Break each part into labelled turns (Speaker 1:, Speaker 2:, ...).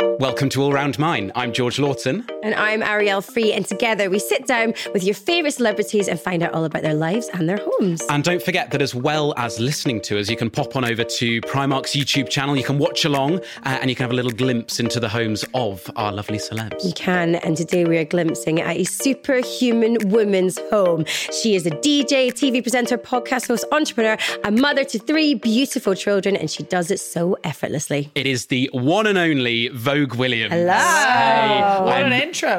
Speaker 1: Welcome to All Round Mine. I'm George Lawton.
Speaker 2: And I'm Arielle Free. And together we sit down with your favourite celebrities and find out all about their lives and their homes.
Speaker 1: And don't forget that as well as listening to us, you can pop on over to Primark's YouTube channel. You can watch along uh, and you can have a little glimpse into the homes of our lovely celebs.
Speaker 2: You can. And today we are glimpsing at a superhuman woman's home. She is a DJ, TV presenter, podcast host, entrepreneur, a mother to three beautiful children, and she does it so effortlessly.
Speaker 1: It is the one and only Vogue Williams.
Speaker 2: Hello.
Speaker 1: Hey,
Speaker 3: What
Speaker 1: I'm-
Speaker 3: an intro.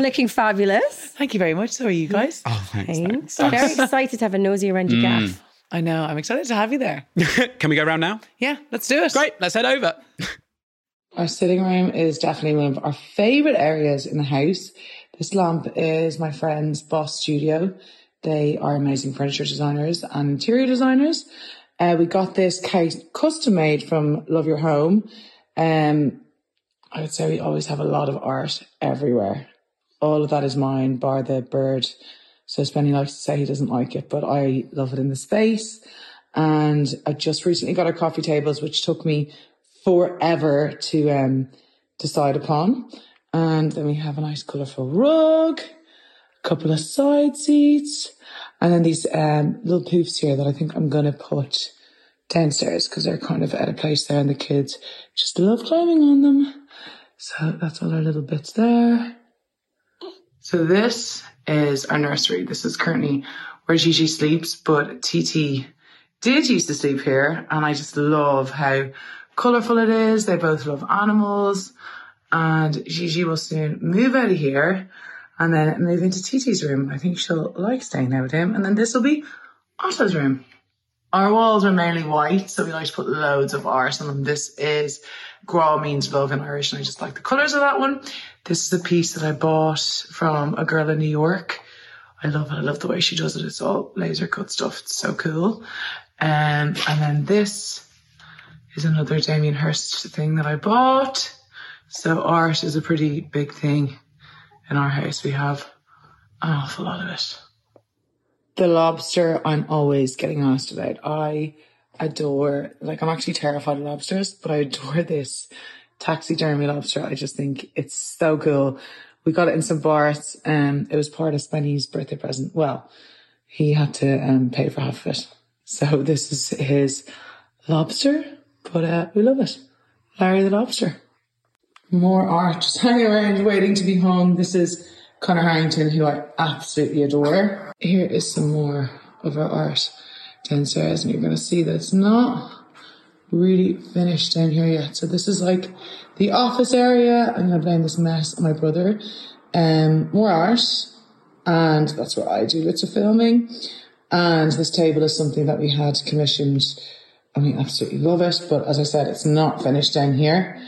Speaker 2: Looking fabulous.
Speaker 3: Thank you very much. So are you guys?
Speaker 1: Oh, thanks.
Speaker 2: Thanks.
Speaker 1: thanks.
Speaker 2: Very excited to have a nosy around your gaff.
Speaker 3: I know. I'm excited to have you there.
Speaker 1: Can we go around now?
Speaker 3: Yeah, let's do it.
Speaker 1: Great, let's head over.
Speaker 4: Our sitting room is definitely one of our favorite areas in the house. This lamp is my friend's Boss Studio. They are amazing furniture designers and interior designers. Uh, we got this case custom made from Love Your Home. Um, I would say we always have a lot of art everywhere. All of that is mine, bar the bird. So Spenny likes to say he doesn't like it, but I love it in the space. And I just recently got our coffee tables, which took me forever to um, decide upon. And then we have a nice colourful rug, a couple of side seats, and then these um, little poofs here that I think I'm going to put downstairs because they're kind of at a place there and the kids just love climbing on them. So that's all our little bits there. So this is our nursery. This is currently where Gigi sleeps, but TT did used to sleep here, and I just love how colourful it is. They both love animals, and Gigi will soon move out of here and then move into TT's room. I think she'll like staying there with him, and then this will be Otto's room. Our walls are mainly white, so we like to put loads of art on them. This is Gra means love in Irish, and I just like the colours of that one. This is a piece that I bought from a girl in New York. I love it. I love the way she does it. It's all laser cut stuff. It's so cool. Um, and then this is another Damien Hirst thing that I bought. So art is a pretty big thing in our house. We have an awful lot of it. The lobster I'm always getting asked about. I adore, like, I'm actually terrified of lobsters, but I adore this taxidermy lobster. I just think it's so cool. We got it in St. Bart's. Um, it was part of Spenny's birthday present. Well, he had to um, pay for half of it. So this is his lobster, but uh, we love it. Larry the lobster. More art just hanging around waiting to be hung. This is Conor Harrington, who I absolutely adore. Here is some more of our art downstairs, and you're going to see that it's not really finished down here yet. So this is like the office area. I'm going to blame this mess on my brother. Um, more art, and that's what I do lots of filming. And this table is something that we had commissioned, and we absolutely love it. But as I said, it's not finished down here.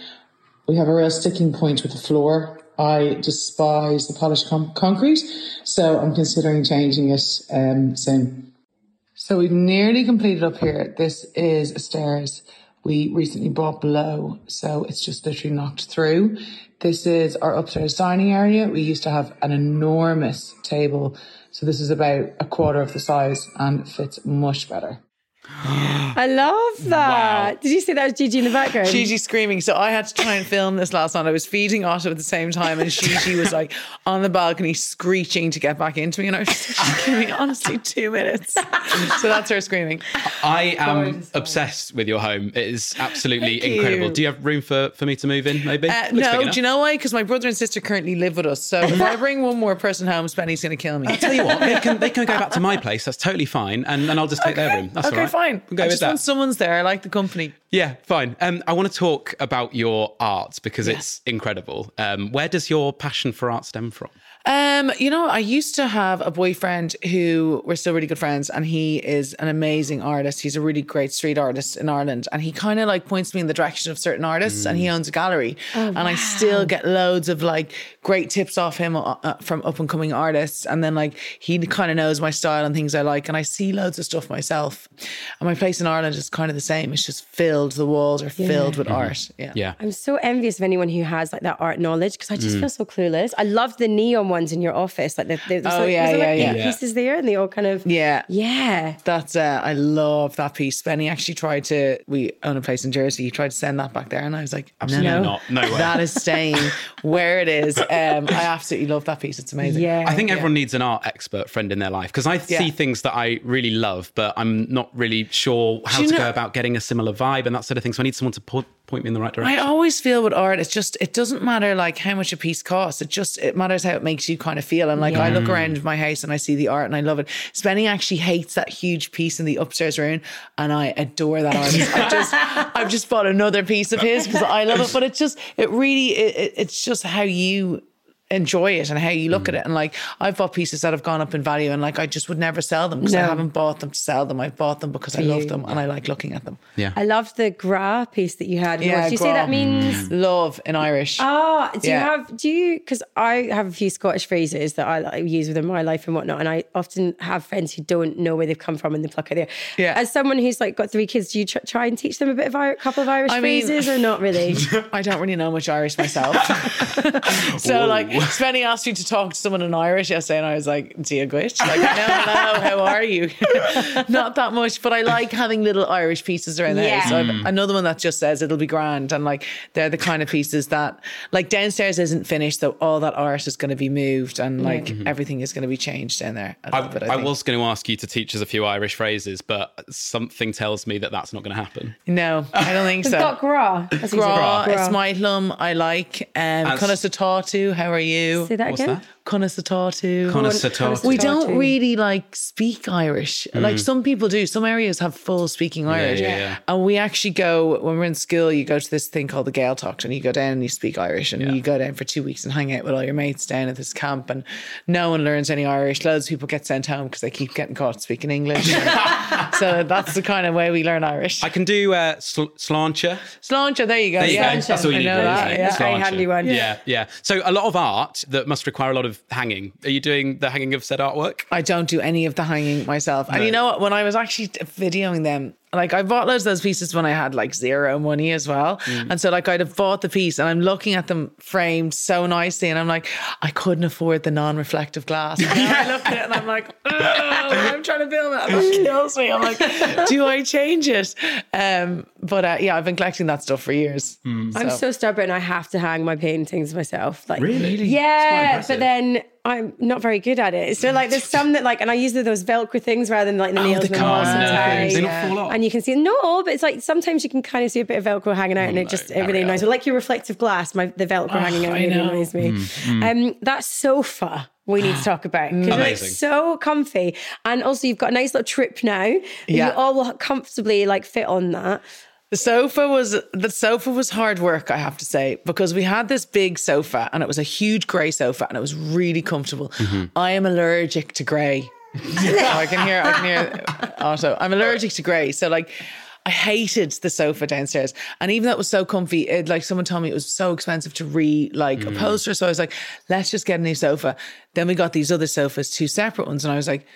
Speaker 4: We have a real sticking point with the floor. I despise the polished con- concrete, so I'm considering changing it um, soon. So we've nearly completed up here. This is stairs we recently bought below, so it's just literally knocked through. This is our upstairs dining area. We used to have an enormous table, so this is about a quarter of the size and fits much better.
Speaker 2: I love that. Did you see that was Gigi in the background?
Speaker 3: Gigi screaming. So I had to try and film this last night. I was feeding Otto at the same time, and Gigi was like on the balcony screeching to get back into me. And I was just giving me honestly two minutes. So that's her screaming.
Speaker 1: I am obsessed with your home. It is absolutely
Speaker 3: Thank
Speaker 1: incredible.
Speaker 3: you.
Speaker 1: Do you have room for, for me to move in, maybe?
Speaker 3: Uh, no, do you know why? Because my brother and sister currently live with us. So if I bring one more person home, Spenny's going to kill me.
Speaker 1: I'll tell you what, they can, they can go back to my place. That's totally fine. And then I'll just take their room. That's
Speaker 3: okay,
Speaker 1: all right.
Speaker 3: Fine.
Speaker 1: We'll go
Speaker 3: I
Speaker 1: with
Speaker 3: just
Speaker 1: that.
Speaker 3: want someone's there. I like the company.
Speaker 1: Yeah, fine. Um, I want to talk about your art because it's incredible. Um, where does your passion for art stem from?
Speaker 3: Um, you know, I used to have a boyfriend who we're still really good friends, and he is an amazing artist. He's a really great street artist in Ireland, and he kind of like points me in the direction of certain artists, and he owns a gallery. and I still get loads of like great tips off him uh, uh, from up and coming artists, and then like he kind of knows my style and things I like, and I see loads of stuff myself. And my place in Ireland is kind of the same. It's just filled
Speaker 4: filled. The walls are filled with art. Yeah.
Speaker 1: Yeah.
Speaker 2: I'm so envious of anyone who has like that art knowledge because I just feel so clueless. I love the neon ones in your office. Like the, the, there's
Speaker 4: Oh,
Speaker 2: like,
Speaker 4: yeah,
Speaker 2: was there, like,
Speaker 4: yeah,
Speaker 2: eight
Speaker 1: yeah.
Speaker 2: pieces there, and they all kind of
Speaker 4: Yeah.
Speaker 2: yeah.
Speaker 4: That's uh, I love that piece. Spenny actually tried to. We own a place in Jersey. He tried to send that back there, and I was like,
Speaker 1: Absolutely
Speaker 4: no,
Speaker 1: not. No way.
Speaker 4: That is staying where it is. Um, I absolutely love that piece. It's amazing.
Speaker 2: Yeah.
Speaker 1: I think everyone needs an art expert friend in their life because I see things that I really love, but I'm not really sure how to
Speaker 4: you
Speaker 1: go about getting a similar vibe and that sort of thing. So I need someone to po- point me in the right direction.
Speaker 4: I always feel with art, it's just it doesn't matter like how much a piece costs. It just it matters how it makes you kind of feel. And like I look around my house and I see the art and I love it. Spenny actually hates that huge piece in the upstairs room, and I adore that artist. I just I've just bought another piece of his because I love it. But it's just it really it, it- it's just how you enjoy it and how you look at it and like I've bought pieces that have gone up in value and like I just would never sell them because I haven't bought them to sell them I've bought them because I love
Speaker 2: you.
Speaker 4: them and I like looking at them
Speaker 1: yeah.
Speaker 2: I love the gra piece that you had.
Speaker 4: Yeah,
Speaker 2: What did you say that
Speaker 4: gra.
Speaker 2: means?
Speaker 4: love in Irish
Speaker 2: Ah, do
Speaker 4: Yeah.
Speaker 2: you have, do you, because I have a few Scottish phrases that I like, use within my life and whatnot. And I often have friends who don't know where they've come from and they pluck it there.
Speaker 4: Yeah.
Speaker 2: As someone who's like got three kids, do you tr- try and teach them a bit of a couple of Irish
Speaker 4: I mean-
Speaker 2: phrases or not really?
Speaker 4: I don't really know much Irish myself. so like Spenny asked me to talk to someone in Irish yesterday and I was like, do you gwitch? Like, no, hello, how are you? Not that much, but I like having little Irish pieces around the
Speaker 2: Yeah.
Speaker 4: house. So I've another one that just says it'll be grand. And like they're the kind of pieces that like downstairs isn't finished, so all that art is going to be moved and like everything is going to be changed down there. a
Speaker 1: I,
Speaker 4: bit,
Speaker 1: I
Speaker 4: think.
Speaker 1: was going to ask you to teach us a few Irish phrases, but something tells me that that's not going to happen.
Speaker 4: No, I don't think
Speaker 2: We've
Speaker 4: so.
Speaker 2: got gra. That's.
Speaker 4: Gra,
Speaker 2: Gra.
Speaker 4: it's my hlum. I like. Um,
Speaker 1: As-
Speaker 4: Kunasatatu, how are you?
Speaker 2: Say that
Speaker 1: What's
Speaker 2: again.
Speaker 1: that?
Speaker 4: Kunasatatu.
Speaker 1: Connoisseur.
Speaker 4: We don't really like speak Irish. Like some people do. Some areas have full speaking Irish.
Speaker 1: yeah, yeah.
Speaker 4: And we actually go, when we're in school, you go to this thing called the Gaeltacht and you go down and you speak Irish and
Speaker 1: Yeah.
Speaker 4: you go down for two weeks and hang out with all your mates down at this camp and no one learns any Irish. Loads of people get sent home because they keep getting caught speaking English. so that's the kind of way we learn Irish.
Speaker 1: I can do uh, sl- slancher.
Speaker 4: Sláinte, there you go.
Speaker 1: There you
Speaker 4: yeah.
Speaker 1: go. That's all you
Speaker 4: I
Speaker 1: need.
Speaker 4: know
Speaker 1: really,
Speaker 4: that,
Speaker 1: isn't it?
Speaker 4: yeah.
Speaker 2: Very handy one.
Speaker 1: Yeah, yeah. So a lot of art that must require a lot of hanging. Are you doing the hanging of said artwork?
Speaker 4: I don't do any of the hanging myself. And you know what? When I was actually videoing them, like I bought loads of those pieces when I had like zero money as well. And so like I'd have bought the piece and I'm looking at them framed so nicely and I'm like, I couldn't afford the non-reflective glass. And now I look at it and I'm like, I'm trying to film it and it kills me. I'm like, do I change it? Um, but uh, yeah, I've been collecting that stuff for years.
Speaker 2: I'm so stubborn. I have to hang my paintings myself. Like
Speaker 1: Really?
Speaker 2: Yeah, but then I'm not very good at it. So like, there's some that like, and I use those Velcro things rather than like the oh, nails
Speaker 4: the
Speaker 2: and moss and
Speaker 4: corner
Speaker 2: tie.
Speaker 1: They
Speaker 4: Yeah.
Speaker 1: not fall off.
Speaker 2: And you can see no, but it's like sometimes you can kind of see a bit of Velcro hanging out, and it just it really annoys me. Like your reflective glass, my the Velcro ah, hanging out
Speaker 4: I
Speaker 2: really
Speaker 4: know.
Speaker 2: annoys me. Mm, mm. Um, that sofa we need to talk about because it's so comfy, and also you've got a nice little trip now. that
Speaker 4: Yeah.
Speaker 2: you all will comfortably like fit on that.
Speaker 4: The sofa was the sofa was hard work, I have to say, because we had this big sofa and it was a huge grey sofa and it was really comfortable. Mm-hmm. I am allergic to grey. I can hear I can hear Otto. I'm allergic to grey. So like I hated the sofa downstairs. And even though it was so comfy, it like someone told me it was so expensive to re like mm. upholster. So I was like, let's just get a new sofa. Then we got these other sofas, two separate ones, and I was like,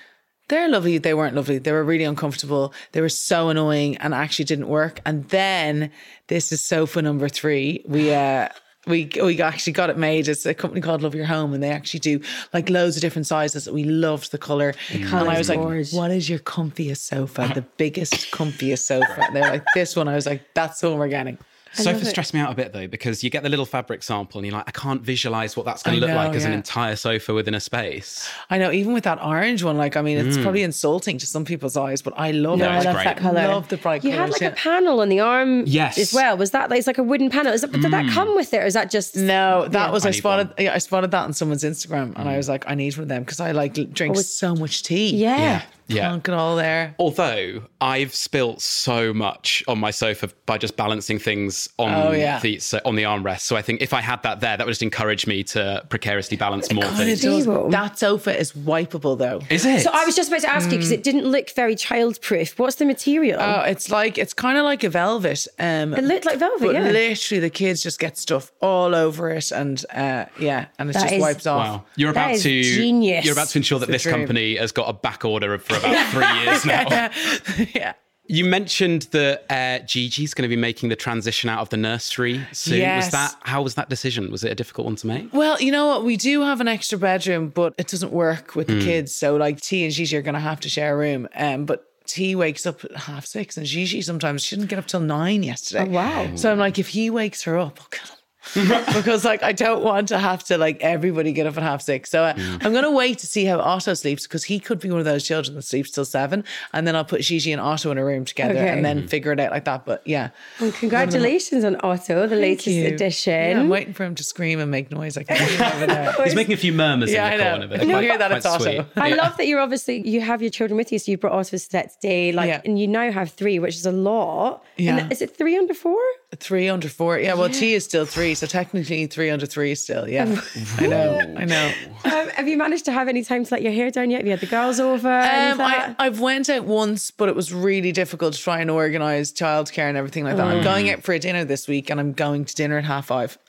Speaker 4: they're lovely. They weren't lovely. They were really uncomfortable. They were so annoying and actually didn't work. And then this is sofa number three. We uh we we actually got it made. It's a company called Love Your Home, and they actually do like loads of different sizes. We loved the color, and I was like,
Speaker 2: gorgeous.
Speaker 4: "What is your comfiest sofa? The biggest, comfiest sofa?" And they're like, "This one." I was like, "That's the one we're getting."
Speaker 1: Sofa stressed me out a bit though because you get the little fabric sample and you're like, I can't visualize what that's going to look
Speaker 4: know,
Speaker 1: like as an entire sofa within a space.
Speaker 4: I know, even with that orange one, like I mean, it's mm. probably insulting to some people's eyes, but I love
Speaker 2: No,
Speaker 4: it.
Speaker 2: I love
Speaker 1: great.
Speaker 2: that color.
Speaker 4: Love the bright
Speaker 2: You had like
Speaker 4: yeah.
Speaker 2: a panel on the arm,
Speaker 1: Yes.
Speaker 2: as well. Was that like it's like a wooden panel? Is that, Did that mm. come with it, or is that just
Speaker 4: No, that was
Speaker 1: I
Speaker 4: I, spotted. Yeah, I spotted that on someone's Instagram, and I mm. was like, I need one of them because I like l- drink so much tea.
Speaker 2: Yeah.
Speaker 1: Yeah.
Speaker 4: Plonk it all there.
Speaker 1: Although I've spilt so much on my sofa by just balancing things on
Speaker 4: Oh, yeah.
Speaker 1: the so on the armrest. So I think if I had that there, that would just encourage me to precariously balance more
Speaker 4: Kinda
Speaker 1: things.
Speaker 4: That sofa is wipeable though.
Speaker 1: Is it?
Speaker 2: So I was just about to ask you because it didn't look very childproof. What's the material?
Speaker 4: Oh, it's like it's kind of like a velvet. Um,
Speaker 2: it looked like velvet.
Speaker 4: but
Speaker 2: yeah.
Speaker 4: literally the kids just get stuff all over it, and uh, yeah, and it
Speaker 2: That
Speaker 4: just
Speaker 2: is-
Speaker 4: wipes off.
Speaker 1: Wow, you're about
Speaker 2: is
Speaker 1: to
Speaker 2: genius.
Speaker 1: you're about to ensure that this
Speaker 4: dream.
Speaker 1: company has got a back order of- for about three years now.
Speaker 4: yeah.
Speaker 1: You mentioned that uh, Gigi's going to be making the transition out of the nursery soon.
Speaker 4: Yes.
Speaker 1: Was that how was that decision? Was it a difficult one to make?
Speaker 4: Well, you know what? We do have an extra bedroom, but it doesn't work with the kids. So like T and Gigi are going to have to share a room. Um, but T wakes up at half six, and Gigi sometimes she didn't get up till nine yesterday.
Speaker 2: Oh, wow.
Speaker 4: So I'm like, if he wakes her up, I'll kill him. because like I don't want to have to like everybody get up at half six. So uh,
Speaker 1: Hmm.
Speaker 4: I'm gonna wait to see how Otto sleeps because he could be one of those children that sleeps till seven, and then I'll put Gigi and Otto in a room together
Speaker 2: Okay.
Speaker 4: and then figure it out like that. But yeah,
Speaker 2: Well, congratulations on Otto, the latest
Speaker 4: you.
Speaker 2: edition.
Speaker 4: Yeah, I'm waiting for him to scream and make noise. I can hear him there.
Speaker 1: He's making a few murmurs
Speaker 4: Yeah,
Speaker 1: in the
Speaker 4: I know.
Speaker 1: corner. but
Speaker 4: If you
Speaker 1: quite-
Speaker 4: hear that, it's Otto.
Speaker 1: sweet.
Speaker 2: I
Speaker 1: Yeah.
Speaker 2: love that you're obviously you have your children with you, so you brought Otto to set today, like,
Speaker 4: Yeah.
Speaker 2: and you now have three, which is a lot.
Speaker 4: Yeah.
Speaker 2: And is it three under four?
Speaker 4: Three under four. Yeah, well, T is still three, so technically three under three still. Yeah, I know, I know.
Speaker 2: Um, have you managed to have any time to let your hair down yet? Have you had the girls over?
Speaker 4: Um, I, I've went out once, but it was really difficult to try and organise childcare and everything like that. I'm going out for a dinner this week, and I'm going to dinner at half five.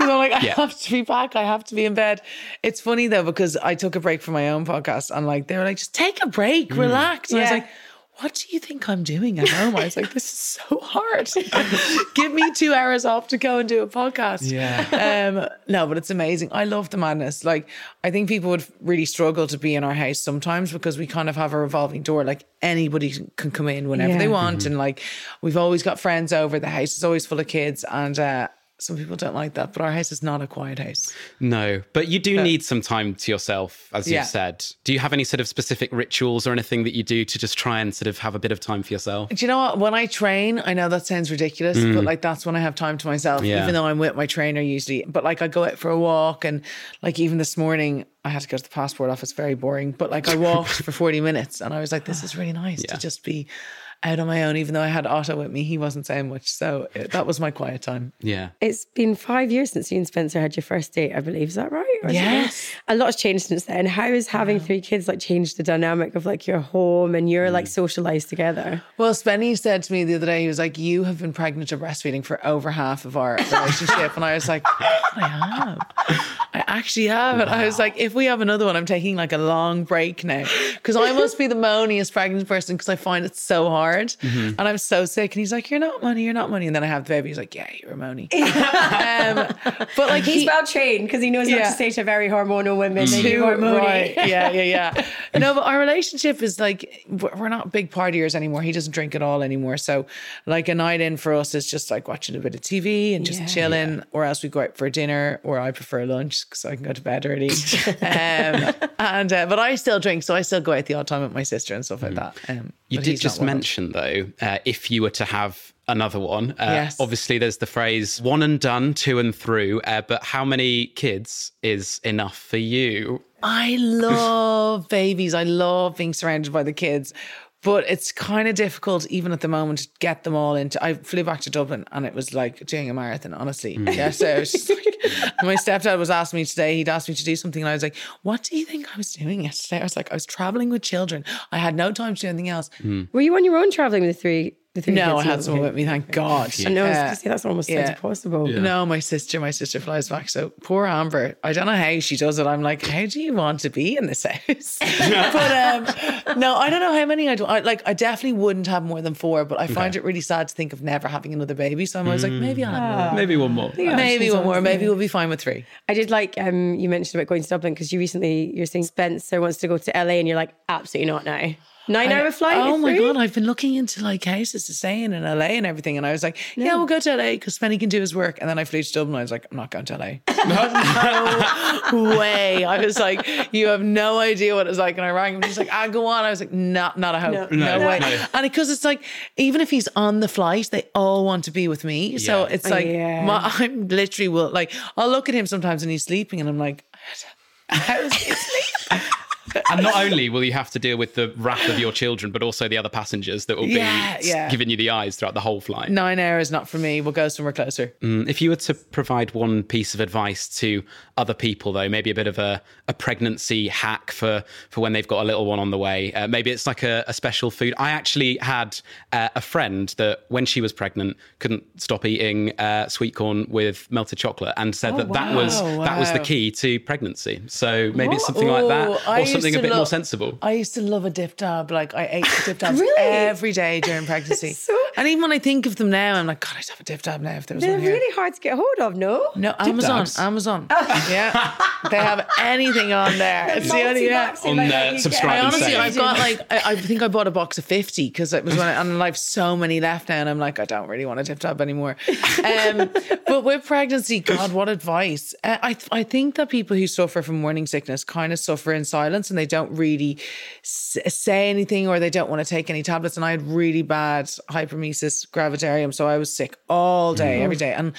Speaker 4: You know, like I
Speaker 1: Yeah.
Speaker 4: have to be back. I have to be in bed. It's funny though because I took a break from my own podcast, and like they were like, "Just take a break, relax." And I was like. What do you think I'm doing at home? I was like, this is so hard. Give me two hours off to go and do a podcast.
Speaker 1: Yeah.
Speaker 4: Um, no, but it's amazing. I love the madness. Like, I think people would really struggle to be in our house sometimes because we kind of have a revolving door. Like, anybody can come in whenever
Speaker 2: Yeah.
Speaker 4: they want. And like, we've always got friends over. The house is always full of kids. And uh, some people don't like that, but our house is not a quiet house.
Speaker 1: No, but you do need some time to yourself, as
Speaker 4: Yeah.
Speaker 1: you've said. Do you have any sort of specific rituals or anything that you do to just try and sort of have a bit of time for yourself?
Speaker 4: Do you know what? When I train, I know that sounds ridiculous, but mm. like that's when I have time to myself,
Speaker 1: Yeah.
Speaker 4: even though I'm with my trainer usually. But like I go out for a walk and like even this morning, I had to go to the passport office, very boring. But like I walked for 40 minutes and I was like, this is really nice
Speaker 1: Yeah.
Speaker 4: to just be out on my own, even though I had Otto with me. He wasn't saying much. So it, that was my quiet time.
Speaker 1: Yeah.
Speaker 2: It's been five years since you and Spencer had your first date, I believe. Is that right? Or
Speaker 4: Yes.
Speaker 2: more? A lot has changed since then. How has having three kids like changed the dynamic of like your home and you're like mm. socialized together?
Speaker 4: Well, Spenny said to me the other day, he was like, You have been pregnant or breastfeeding for over half of our relationship. and I was like, I have. I actually have. And I was like, If we have another one, I'm taking like a long break now. Because I must be the moaniest pregnant person because I find it so hard. And I'm so sick. And he's like, You're not money, you're not money. And then I have the baby. He's like, Yeah, you're a moany. um, but like,
Speaker 2: He's
Speaker 4: he-
Speaker 2: well trained because he knows what
Speaker 4: Yeah.
Speaker 2: to say to very hormonal women. They
Speaker 4: too
Speaker 2: do
Speaker 4: right. Yeah, yeah, yeah. no, but our relationship is like we're we're not big partiers anymore. He doesn't drink at all anymore. So, like a night in for us is just like watching a bit of TV and just
Speaker 2: Yeah.
Speaker 4: chilling, or else we go out for dinner, or I prefer lunch because I can go to bed early. um, and uh, but I still drink, so I still go out the odd time with my sister and stuff like that. Um,
Speaker 1: You
Speaker 4: but
Speaker 1: did just
Speaker 4: not one of them.
Speaker 1: mention, though, uh, if you were to have another one, uh,
Speaker 4: Yes.
Speaker 1: obviously there's the phrase one and done, two and through, uh, but how many kids is enough for you?
Speaker 4: I love babies. I love being surrounded by the kids. But it's kind of difficult, even at the moment, to get them all into. I flew back to Dublin and it was like doing a marathon, honestly. Mm. Yeah, so it was just like, my stepdad was asking me today, he'd asked me to do something, and I was like, What do you think I was doing yesterday? I was like, I was traveling with children. I had no time to do anything else. Hmm.
Speaker 2: Were you on your own traveling with the three? The
Speaker 4: No, I
Speaker 2: kids?
Speaker 4: had someone with me, thank God.
Speaker 2: I know, I was
Speaker 4: Uh,
Speaker 2: gonna that's almost
Speaker 4: yeah.
Speaker 2: impossible.
Speaker 4: No, my sister, my sister flies back. So poor Amber. I don't know how she does it. I'm like, how do you want to be in this house? but um, no, I don't know how many I do. I, like, I definitely wouldn't have more than four. But I find it really sad to think of never having another baby. So I'm always like, maybe I'll have more.
Speaker 1: Maybe one more.
Speaker 4: Maybe one more. Maybe we'll be fine with three.
Speaker 2: I did like um you mentioned about going to Dublin because you recently you're saying Spencer wants to go to LA and you're like absolutely not now. Nine hour flight.
Speaker 4: Oh my
Speaker 2: three?
Speaker 4: god! I've been looking into like houses to stay in in LA and everything, and I was like, "Yeah, we'll go to LA because Spenny can do his work." And then I flew to Dublin. I was like, "I'm not going to LA." no way! I was like, "You have no idea what it's like." And I rang him. He's like, I go on." I was like, "Not, not a hope.
Speaker 2: No.
Speaker 4: No,
Speaker 1: No,
Speaker 4: way."
Speaker 1: no.
Speaker 4: And because it's like, even if he's on the flight, they all want to be with me. So it's like,
Speaker 2: Yeah.
Speaker 4: my, I'm literally will like, I'll look at him sometimes and he's sleeping, and I'm like, "How's he asleep?"
Speaker 1: And not only will you have to deal with the wrath of your children, but also the other passengers that will
Speaker 4: Yeah,
Speaker 1: be
Speaker 4: yeah.
Speaker 1: giving you the eyes throughout the whole flight.
Speaker 4: Nine hours not for me. We'll go somewhere closer.
Speaker 1: Mm, If you were to provide one piece of advice to other people, though, maybe a bit of a, a pregnancy hack for, for when they've got a little one on the way, uh, maybe it's like a, a special food. I actually had uh, a friend that when she was pregnant couldn't stop eating uh, sweet corn with melted chocolate and said that that was
Speaker 4: wow,
Speaker 1: that was the key to pregnancy. So maybe it's something like that,
Speaker 4: Oh,
Speaker 1: or something something a bit
Speaker 4: lo-
Speaker 1: more sensible.
Speaker 4: I used to love a dip dab. Like I ate dip dabs
Speaker 2: Really?
Speaker 4: every day during pregnancy.
Speaker 2: So-
Speaker 4: and even when I think of them now, I'm like, God, I'd have a dip dab now if there was
Speaker 2: They're
Speaker 4: one here.
Speaker 2: really hard to get hold of, no?
Speaker 4: no, Amazon,
Speaker 1: dabs?
Speaker 4: Amazon. Yeah, they have anything on there. It's the only yeah.
Speaker 1: On,
Speaker 2: like how you get-
Speaker 1: subscribe
Speaker 4: I honestly. I've got like, I, I think I bought a box of 50 because it was when I, and I have so many left now. And I'm like, I don't really want a tip top anymore. Um, but with pregnancy, God, what advice. Uh, I, I think that people who suffer from morning sickness kind of suffer in silence and they don't really s- say anything or they don't want to take any tablets. And I had really bad hyperemesis gravidarum. So I was sick all day, mm-hmm. every day. And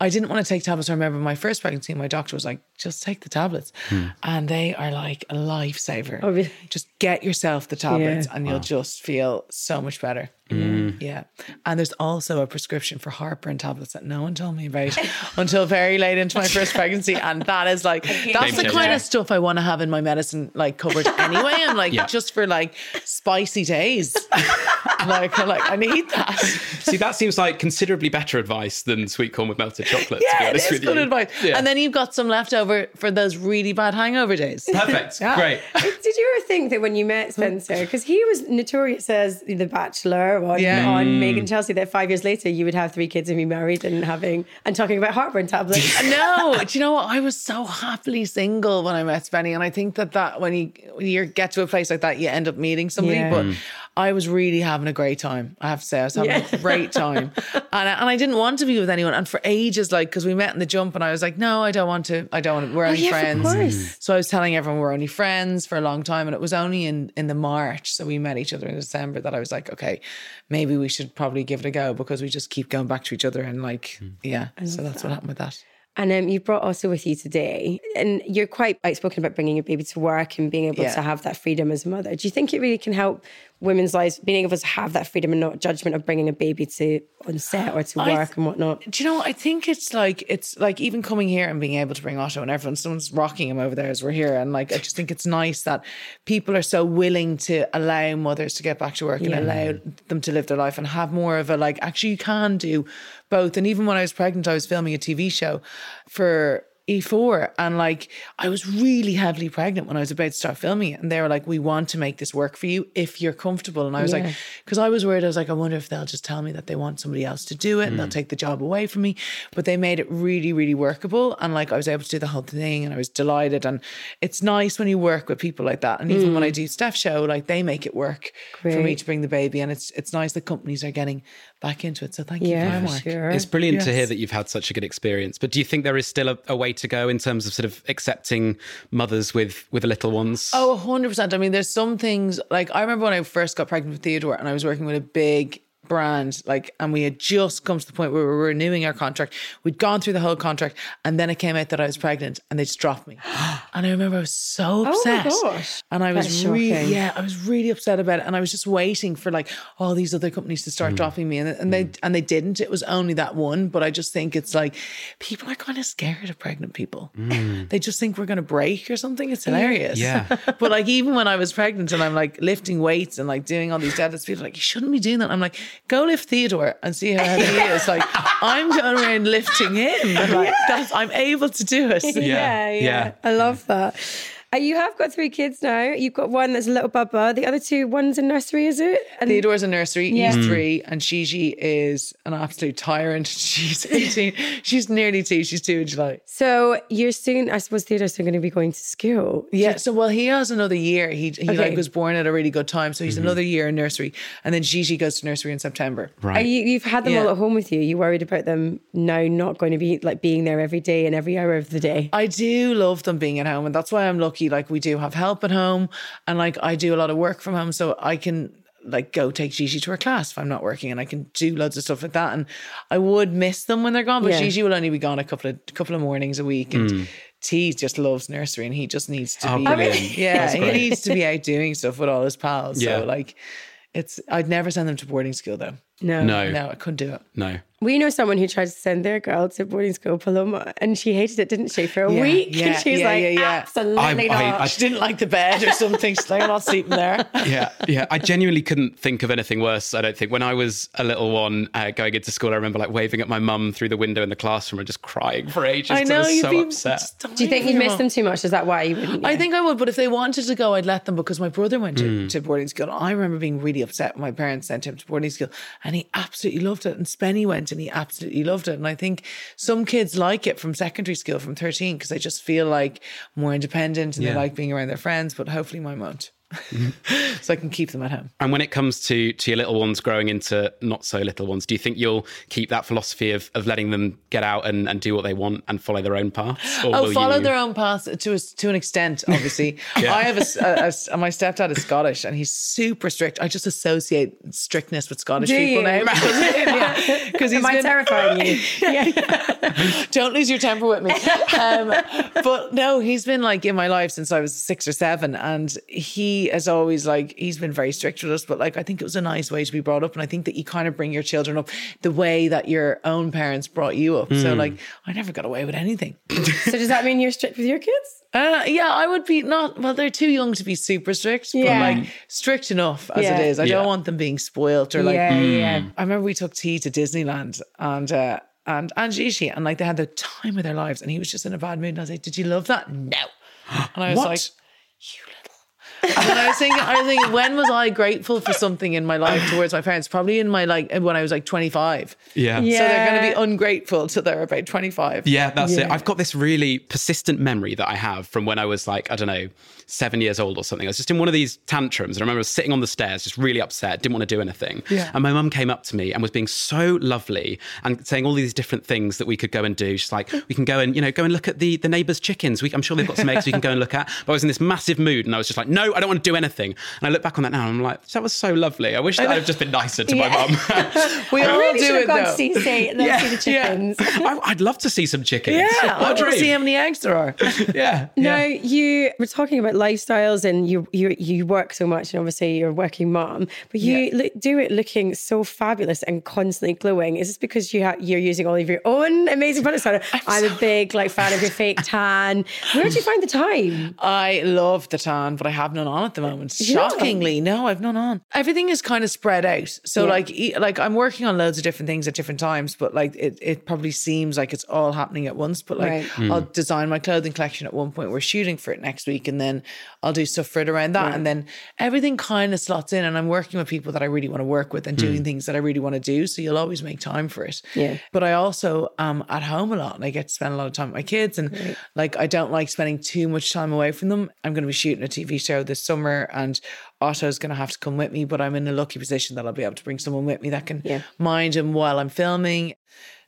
Speaker 4: I didn't want to take tablets. I remember my first pregnancy, my doctor was like, just take the tablets. Hmm. And they are like a lifesaver.
Speaker 2: Oh, really?
Speaker 4: Just get yourself the tablets
Speaker 2: Yeah.
Speaker 4: and you'll just feel so much better. Hmm. Yeah. And there's also a prescription for heartburn tablets that no one told me about until very late into my first pregnancy. And that is like, that's the kind of stuff I want to have in my medicine, like covered anyway. I'm like,
Speaker 1: Yeah.
Speaker 4: just for like spicy days. like, I'm like, I need that.
Speaker 1: See, that seems like considerably better advice than sweet corn with melted chocolate. to be
Speaker 4: Yeah, it
Speaker 1: honest
Speaker 4: is
Speaker 1: with
Speaker 4: good
Speaker 1: you.
Speaker 4: advice.
Speaker 1: Yeah.
Speaker 4: And then you've got some left over for those really bad hangover days.
Speaker 1: Perfect.
Speaker 4: Yeah.
Speaker 1: Great.
Speaker 2: Did you ever think that when you met Spencer, because he was notorious as the bachelor on,
Speaker 4: Yeah.
Speaker 2: on mm. Made in Chelsea, that five years later you would have three kids and be married and having and talking about heartburn tablets.
Speaker 4: no, do you know what? I was so happily single when I met Spenny, and I think that that when you when you get to a place like that, you end up meeting somebody.
Speaker 2: Yeah.
Speaker 4: But mm. I was really having a great time. I have to say, I was having
Speaker 2: Yeah.
Speaker 4: a great time, and I, and I didn't want to be with anyone. And for ages, like because we met in the jump, and I was like, no, I don't want to. I don't want to. We're only
Speaker 2: Oh, yeah,
Speaker 4: friends. So I was telling everyone we're only friends for a long time, and it was only in in the March, so we met each other in December that I was like, okay, maybe we should probably give it a go because we just keep going back to each other and like, yeah. So that's what happened with that.
Speaker 2: And um, you brought also with you today, and you're quite outspoken about bringing your baby to work and being able
Speaker 4: Yeah.
Speaker 2: to have that freedom as a mother. Do you think it really can help women's lives, being able to have that freedom and not judgment of bringing a baby to on set or to work and whatnot?
Speaker 4: Do you know? I think it's like it's like even coming here and being able to bring Otto and everyone, someone's rocking him over there as we're here, and like I just think it's nice that people are so willing to allow mothers to get back to work and allow them to live their life and have more of a like actually you can do both. And even when I was pregnant, I was filming a TV show for. E4 and like I was really heavily pregnant when I was about to start filming it and they were like we want to make this work for you if you're comfortable and I was
Speaker 2: Yeah.
Speaker 4: like because I was worried I was like I wonder if they'll just tell me that they want somebody else to do it and they'll mm. take the job away from me but they made it really really workable and like I was able to do the whole thing and I was delighted and it's nice when you work with people like that and even when I mm. do Steph show like they make it work for me to bring the baby and it's it's nice that companies are getting back into it so thank you
Speaker 2: Yeah, for
Speaker 4: Primark
Speaker 2: sure.
Speaker 1: It's brilliant to hear that you've had such a good experience. But do you think there is still a, a way to go in terms of sort of accepting mothers with with the little ones?
Speaker 4: Oh, 100%. I mean, there's some things like I remember when I first got pregnant with Theodore and I was working with a big brand, like, and we had just come to the point where we were renewing our contract. We'd gone through the whole contract and then it came out that I was pregnant and they just dropped me. and I remember I was so
Speaker 2: Oh my
Speaker 4: upset.
Speaker 2: gosh.
Speaker 4: And I was
Speaker 2: That's
Speaker 4: really,
Speaker 2: shocking.
Speaker 4: yeah, I was really upset about it. And I was just waiting for like all these other companies to
Speaker 2: Mm.
Speaker 4: start dropping me. And, and they and they didn't. It was only that one. But I just think it's like people are kind of scared of pregnant people. They just think we're gonna break or something. It's hilarious.
Speaker 1: Yeah.
Speaker 4: but like even when I was pregnant and I'm like lifting weights and like doing all these deadlifts, people are like, you shouldn't be doing that. I'm like, go lift Theodore and see how heavy he is. Like I'm going around lifting him. And like that's I'm able to do it.
Speaker 2: yeah, yeah,
Speaker 1: yeah.
Speaker 2: I love that. Uh, you have got three kids now. You've got one that's a little bubba. The other two, one's in nursery, is it? And
Speaker 4: Theodore's in nursery,
Speaker 2: Yeah.
Speaker 4: he's three, and Gigi is an absolute tyrant. She's 18. she's nearly two. She's two in July.
Speaker 2: so you're soon, I suppose Theodore's soon going to be going to school.
Speaker 4: Yeah, so well, he has another year. He he
Speaker 2: Okay.
Speaker 4: like was born at a really good time, so he's another year in nursery, and then Gigi goes to nursery in September.
Speaker 2: Are
Speaker 1: right.
Speaker 2: you, you've had them all at home with you. You worried about them now not going to be like being there every day and every hour of the day.
Speaker 4: I do love them being at home, and that's why I'm lucky. Like we do have help at home, and like I do a lot of work from home, so I can like go take Gigi to her class if I'm not working, and I can do loads of stuff like that. And I would miss them when they're gone, but
Speaker 2: Yeah.
Speaker 4: Gigi will only be gone a couple of couple of mornings a week, and hmm. T just loves nursery, and he just needs to
Speaker 1: Oh,
Speaker 4: be
Speaker 1: brilliant.
Speaker 4: yeah, he needs to be out doing stuff with all his pals.
Speaker 1: Yeah.
Speaker 4: So like. It's. I'd never send them to boarding school though.
Speaker 2: No.
Speaker 1: No,
Speaker 4: No, I couldn't do it.
Speaker 1: no.
Speaker 2: We know someone who tried to send their girl to boarding school, Paloma, and she hated it, didn't she, for a
Speaker 4: Yeah,
Speaker 2: week?
Speaker 4: yeah,
Speaker 2: and she was
Speaker 4: yeah,
Speaker 2: like,
Speaker 4: yeah, yeah.
Speaker 2: absolutely
Speaker 1: I- I-
Speaker 2: not.
Speaker 1: I-
Speaker 4: She didn't like the bed or something. She's like, I'm not sleeping there.
Speaker 1: yeah, yeah. I genuinely couldn't think of anything worse. I don't think. When I was a little one uh, going into school, I remember like waving at my mum through the window in the classroom and just crying for ages.
Speaker 4: I know
Speaker 1: I was
Speaker 4: you'd
Speaker 1: so
Speaker 4: be
Speaker 1: upset.
Speaker 2: Do you think you'd miss them too much? Is that why you wouldn't?
Speaker 4: I think I would, but if they wanted to go, I'd let them because my brother went to,
Speaker 1: Mm.
Speaker 4: to boarding school. I remember being really upset when my parents sent him to boarding school and he absolutely loved it. And Spenny went and he absolutely loved it. And I think some kids like it from secondary school from 13 because they just feel like more independent and
Speaker 1: Yeah.
Speaker 4: they like being around their friends, but hopefully mine won't. So I can keep them at home.
Speaker 1: And when it comes to to your little ones growing into not so little ones, do you think you'll keep that philosophy of, of letting them get out and, and do what they want and follow their own paths? Or
Speaker 4: Oh, follow
Speaker 1: you-
Speaker 4: their own path to a, to an extent, obviously.
Speaker 1: Yeah.
Speaker 4: I have a, s- a- a- my stepdad is Scottish and he's super strict. I just associate strictness with Scottish
Speaker 2: Do
Speaker 4: people
Speaker 2: you?
Speaker 4: now because he's
Speaker 2: Am I
Speaker 4: been,
Speaker 2: terrifying you? yeah.
Speaker 4: don't lose your temper with me. Um, but no, he's been like in my life since I was six or seven, and he has always like he's been very strict with us. But like I think it was a nice way to be brought up, and I think that you kind of bring your children up the way that your own parents brought you up. So
Speaker 1: Hmm.
Speaker 4: like I never got away with anything.
Speaker 2: So does that mean you're strict with your kids?
Speaker 4: Uh, yeah, I would be not. Well, they're too young to be super strict,
Speaker 2: Yeah.
Speaker 4: but like strict enough as
Speaker 2: Yeah.
Speaker 4: it is. I
Speaker 1: Yeah.
Speaker 4: don't want them being spoilt or like.
Speaker 2: yeah, yeah.
Speaker 4: I remember we took T to Disneyland and. uh and and Gigi, and like they had the time of their lives, and he was just in a bad mood. And I was like, "Did you love that?" No. And I was
Speaker 1: What?
Speaker 4: like, "You little." And then I was thinking, I was thinking, when was I grateful for something in my life towards my parents? Probably in my like when I was like twenty five.
Speaker 1: Yeah.
Speaker 2: Yeah.
Speaker 4: So they're going to be ungrateful till they're about twenty five.
Speaker 1: Yeah, that's it. I've got this really persistent memory that I have from when I was like, I don't know, seven years old or something. I was just in one of these tantrums and I remember I was sitting on the stairs, just really upset, didn't want to do anything.
Speaker 4: Yeah.
Speaker 1: And my mum came up to me and was being so lovely and saying all these different things that we could go and do. She's like, we can go and, you know, go and look at the, the neighbour's chickens. We, I'm sure they've got some eggs we can go and look at. But I was in this massive mood and I was just like, no, I don't want to do anything. And I look back on that now and I'm like, that was so lovely. I wish that I'd have just been nicer to my mum.
Speaker 4: We all
Speaker 2: really
Speaker 4: do
Speaker 2: should have
Speaker 4: it
Speaker 2: gone
Speaker 4: though.
Speaker 2: to see, see,
Speaker 1: Yeah,
Speaker 2: see the
Speaker 4: yeah.
Speaker 2: chickens.
Speaker 1: I, I'd love to see some chickens.
Speaker 4: Yeah, I
Speaker 1: What a
Speaker 4: want to see how many eggs there are.
Speaker 1: Yeah.
Speaker 2: No,
Speaker 1: yeah.
Speaker 2: you were talking about lifestyles and you you you work so much and obviously you're a working mom, but you
Speaker 4: Yeah.
Speaker 2: look, do it looking so fabulous and constantly glowing. Is this because you ha- you're using all of your own amazing products? I'm, I'm a big like fan of your fake tan. Where did you find the time?
Speaker 4: I love the tan, but I have none on at the moment.
Speaker 2: Yeah.
Speaker 4: Shockingly, no, I've none on. Everything is kind of spread out. So
Speaker 2: Yeah.
Speaker 4: like, like I'm working on loads of different things at different times, but like it, it probably seems like it's all happening at once. But like,
Speaker 2: Right. Hmm.
Speaker 4: I'll design my clothing collection at one point. We're shooting for it next week, and then I'll do stuff for it around that, and then everything kind of slots in. And I'm working with people that I really want to work with and hmm. doing things that I really want to do. So you'll always make time for it.
Speaker 2: Yeah.
Speaker 4: But I also am at home a lot and I get to spend a lot of time with my kids. And like, I don't like spending too much time away from them. I'm going to be shooting a TV show this summer and Otto's going to have to come with me. But I'm in a lucky position that I'll be able to bring someone with me that can
Speaker 2: Yeah.
Speaker 4: mind him while I'm filming.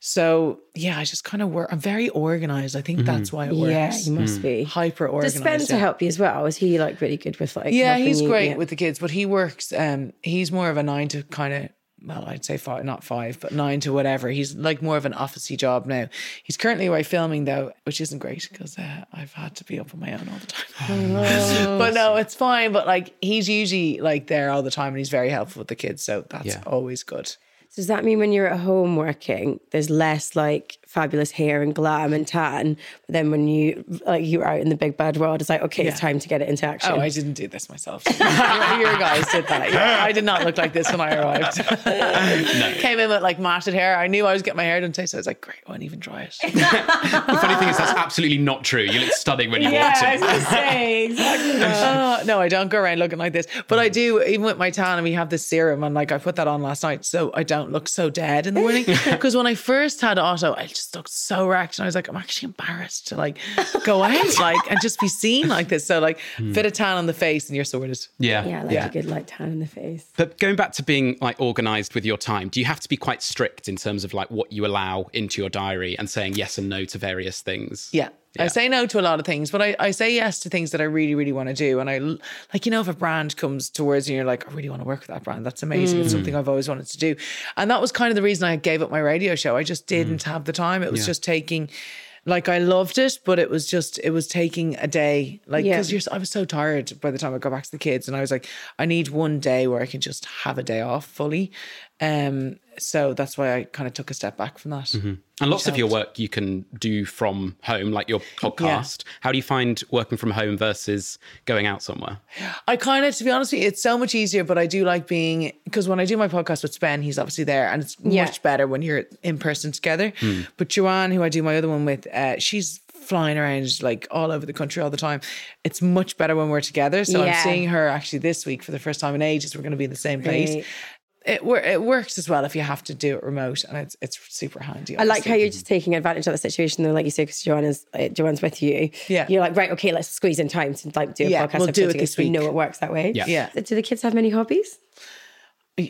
Speaker 4: So yeah, I just kind of work. I'm very organized. I think that's why it works.
Speaker 2: Yeah, you must be.
Speaker 4: Hyper organized.
Speaker 2: Does
Speaker 4: organized.
Speaker 2: Spencer
Speaker 4: yeah.
Speaker 2: help you as well? Is he like really good with like?
Speaker 4: Yeah, he's
Speaker 2: you?
Speaker 4: great
Speaker 2: Yeah.
Speaker 4: with the kids, but he works. Um, he's more of a nine to kind of. Well, I'd say five, not five, but nine to whatever. He's like more of an officey job now. He's currently away filming though, which isn't great because uh, I've had to be up on my own all the time. but no, it's fine. But like he's usually like there all the time, and he's very helpful with the kids, so that's
Speaker 1: Yeah.
Speaker 4: always good.
Speaker 2: Does that mean when you're at home working, there's less like fabulous hair and glam and tan? But then when you like you were out in the big bad world, it's like okay, it's time to get it into action.
Speaker 4: Oh, I didn't do this myself. your, your guys did that. Yeah, I did not look like this when I arrived. Came in with like matted hair. I knew I was getting my hair done today, so I was like, great, I won't even dry it.
Speaker 1: The funny thing is, that's absolutely not true. You look stunning when you
Speaker 2: yeah,
Speaker 1: walked
Speaker 2: I
Speaker 1: in.
Speaker 2: was say exactly.
Speaker 4: Uh, no, I don't go around looking like this. But I do, even with my tan, and we have this serum, and like I put that on last night, so I don't look so dead in the morning. Because when I first had Otto, I just looked so wrecked, and I was like, I'm actually embarrassed to like go out, like, and just be seen like this. So like, hmm. fit a tan on the face, and you're sorted.
Speaker 1: Yeah.
Speaker 2: Yeah, like
Speaker 4: Yeah.
Speaker 2: a good like tan in the face.
Speaker 1: But going back to being like organized with your time, do you have to be quite strict in terms of like what you allow into your diary and saying yes and no to various things?
Speaker 4: Yeah. I say no to a lot of things, but I, I say yes to things that I really, really want to do. And I like, you know, if a brand comes towards you and you're like, I really want to work with that brand, that's amazing. It's something I've always wanted to do. And that was kind of the reason I gave up my radio show. I just didn't have the time. It was
Speaker 1: Yeah.
Speaker 4: just taking, like, I loved it, but it was just, it was taking a day. Like, because you're, I was so tired by the time I got back to the kids. And I was like, I need one day where I can just have a day off fully. Um, so that's why I kind of took a step back from that.
Speaker 1: And lots of your work you can do from home, like your podcast. How do you find working from home versus going out somewhere?
Speaker 4: I kind of, to be honest with you, it's so much easier, but I do like being, because when I do my podcast with Spen, he's obviously there and it's
Speaker 2: Yeah.
Speaker 4: much better when you're in person together. But Joanne, who I do my other one with, uh, she's flying around like all over the country all the time. It's much better when we're together. So
Speaker 2: Yeah.
Speaker 4: I'm seeing her actually this week for the first time in ages. We're going to be in the same place.
Speaker 2: Great.
Speaker 4: It, it works as well if you have to do it remote and it's it's super handy.
Speaker 2: I like how you're just taking advantage of the situation, though, like you say, because Joanna's uh, Joanne's with you.
Speaker 4: Yeah.
Speaker 2: you're like, right, okay, let's squeeze in time to like do a
Speaker 4: Yeah,
Speaker 2: podcast.
Speaker 4: we'll do
Speaker 2: episode
Speaker 4: it this
Speaker 2: so we know it works that way.
Speaker 1: Yeah.
Speaker 4: Yeah.
Speaker 2: Do the kids have many hobbies?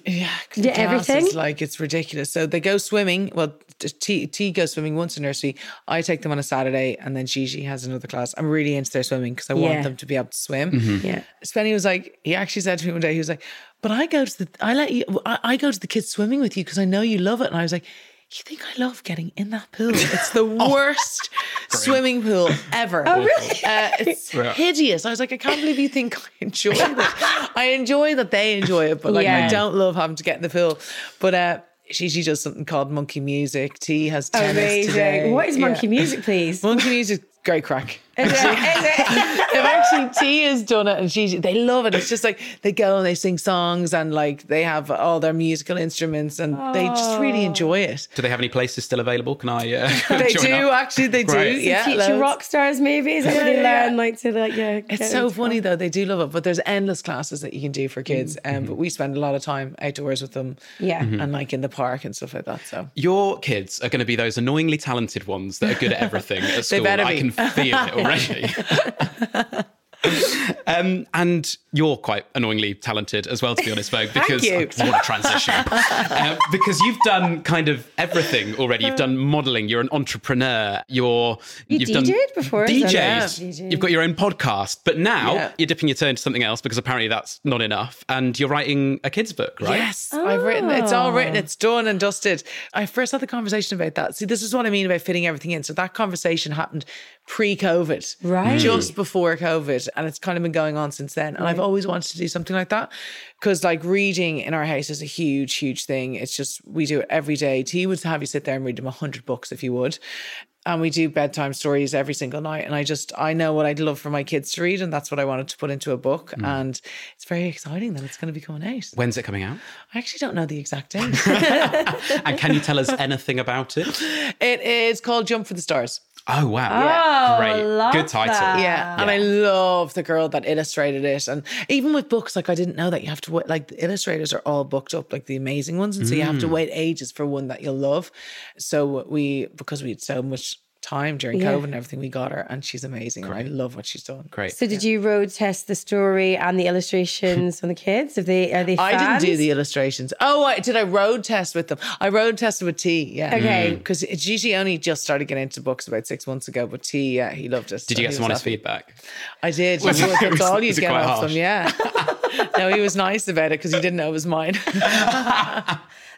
Speaker 4: Yeah,
Speaker 2: Do
Speaker 4: the
Speaker 2: everything?
Speaker 4: classes, like it's ridiculous. So they go swimming. Well, T, T goes swimming once in nursery. I take them on a Saturday, and then Gigi has another class. I'm really into their swimming because I
Speaker 2: Yeah.
Speaker 4: want them to be able to swim. Mm-hmm.
Speaker 2: Yeah.
Speaker 4: Spenny was like, he actually said to me one day, he was like, "But I go to the, I let you, I, I go to the kids swimming with you because I know you love it." And I was like. You think I love getting in that pool? It's the oh. worst swimming pool ever. Oh, really? Uh, it's
Speaker 1: Yeah.
Speaker 4: hideous. I was like, I can't believe you think I enjoy it. I enjoy that they enjoy it, but like
Speaker 2: Yeah.
Speaker 4: I don't love having to get in the pool. But uh, she she does something called monkey music. T has tennis
Speaker 2: Amazing.
Speaker 4: today.
Speaker 2: What is monkey
Speaker 4: Yeah.
Speaker 2: music, please?
Speaker 4: Monkey music, great crack.
Speaker 2: Is it? Is it?
Speaker 4: They've actually T has done it, and she they love it. It's just like they go and they sing songs, and like they have all their musical instruments, and they just really enjoy it.
Speaker 1: Do they have any places still available? Can I? Uh,
Speaker 4: They
Speaker 1: join
Speaker 4: do
Speaker 1: up?
Speaker 4: actually. They
Speaker 1: Great.
Speaker 4: do. Yeah,
Speaker 2: Future
Speaker 4: loads.
Speaker 2: rock stars, maybe? Is that where they
Speaker 4: Yeah, yeah.
Speaker 2: learn, like, to, like, yeah.
Speaker 4: It's so
Speaker 2: into
Speaker 4: funny though. They do love it, but there's endless classes that you can do for kids.
Speaker 1: Mm-hmm.
Speaker 4: Um, but we spend a lot of time outdoors with them.
Speaker 2: Yeah. Mhm.
Speaker 4: and like in the park and stuff like that. So
Speaker 1: Your kids are going to be those annoyingly talented ones that are good at everything at school.
Speaker 4: better
Speaker 1: I can feel it already. um, and you're quite annoyingly talented as well, to be honest, Vogue. Because
Speaker 4: you.
Speaker 1: what a transition! um, because you've done kind of everything already. You've done modelling. You're an entrepreneur. You're
Speaker 2: You
Speaker 1: have done
Speaker 2: DJ'd before, isn't?
Speaker 1: DJ'd.
Speaker 2: Yeah. DJ'd.
Speaker 1: You've got your own podcast, but now
Speaker 4: Yeah.
Speaker 1: you're dipping your toe into something else because apparently that's not enough. And you're writing a kids book, right?
Speaker 4: Yes, I've written. It's all written. It's done and dusted. I first had the conversation about that. See, this is what I mean about fitting everything in. So that conversation happened pre-COVID,
Speaker 2: Right. Mm.
Speaker 4: Just before COVID, and it's kind of been going on since then. And I've always wanted to do something like that because, like, reading in our house is a huge, huge thing. It's just we do it every day. T would have you sit there and read them a hundred books if you would. And we do bedtime stories every single night. And I just, I know what I'd love for my kids to read. And that's what I wanted to put into a book. Mm. And it's very exciting that it's going to be coming out.
Speaker 1: When's it coming out?
Speaker 4: I actually don't know the exact date.
Speaker 1: And can you tell us anything about it?
Speaker 4: it is called Jump for the Stars.
Speaker 1: Oh wow!
Speaker 2: Oh,
Speaker 1: Great,
Speaker 2: love
Speaker 1: good title.
Speaker 2: that.
Speaker 4: Yeah. And I love the girl that illustrated it. And even with books, like I didn't know that you have to wait, like the illustrators are all booked up, like the amazing ones. And so you have to mm. wait ages for one that you'll love. So we, because we had so much time during
Speaker 2: Yeah.
Speaker 4: COVID and everything, we got her and she's amazing. And I love what she's done.
Speaker 1: Great.
Speaker 2: So did you road test the story and the illustrations on the kids? Are they are they
Speaker 4: I didn't do the illustrations. Oh, I, did I road test with them? I road tested with T. Yeah.
Speaker 2: Okay. Mm.
Speaker 4: Because Gigi only just started getting into books about six months ago, but T, yeah, he loved it.
Speaker 1: Did you get some honest
Speaker 4: happy.
Speaker 1: feedback?
Speaker 4: I did.
Speaker 1: Was
Speaker 4: You
Speaker 1: it-
Speaker 4: would. That's all you get off
Speaker 1: harsh?
Speaker 4: them. Yeah. no, he was nice about it because he didn't know it was mine.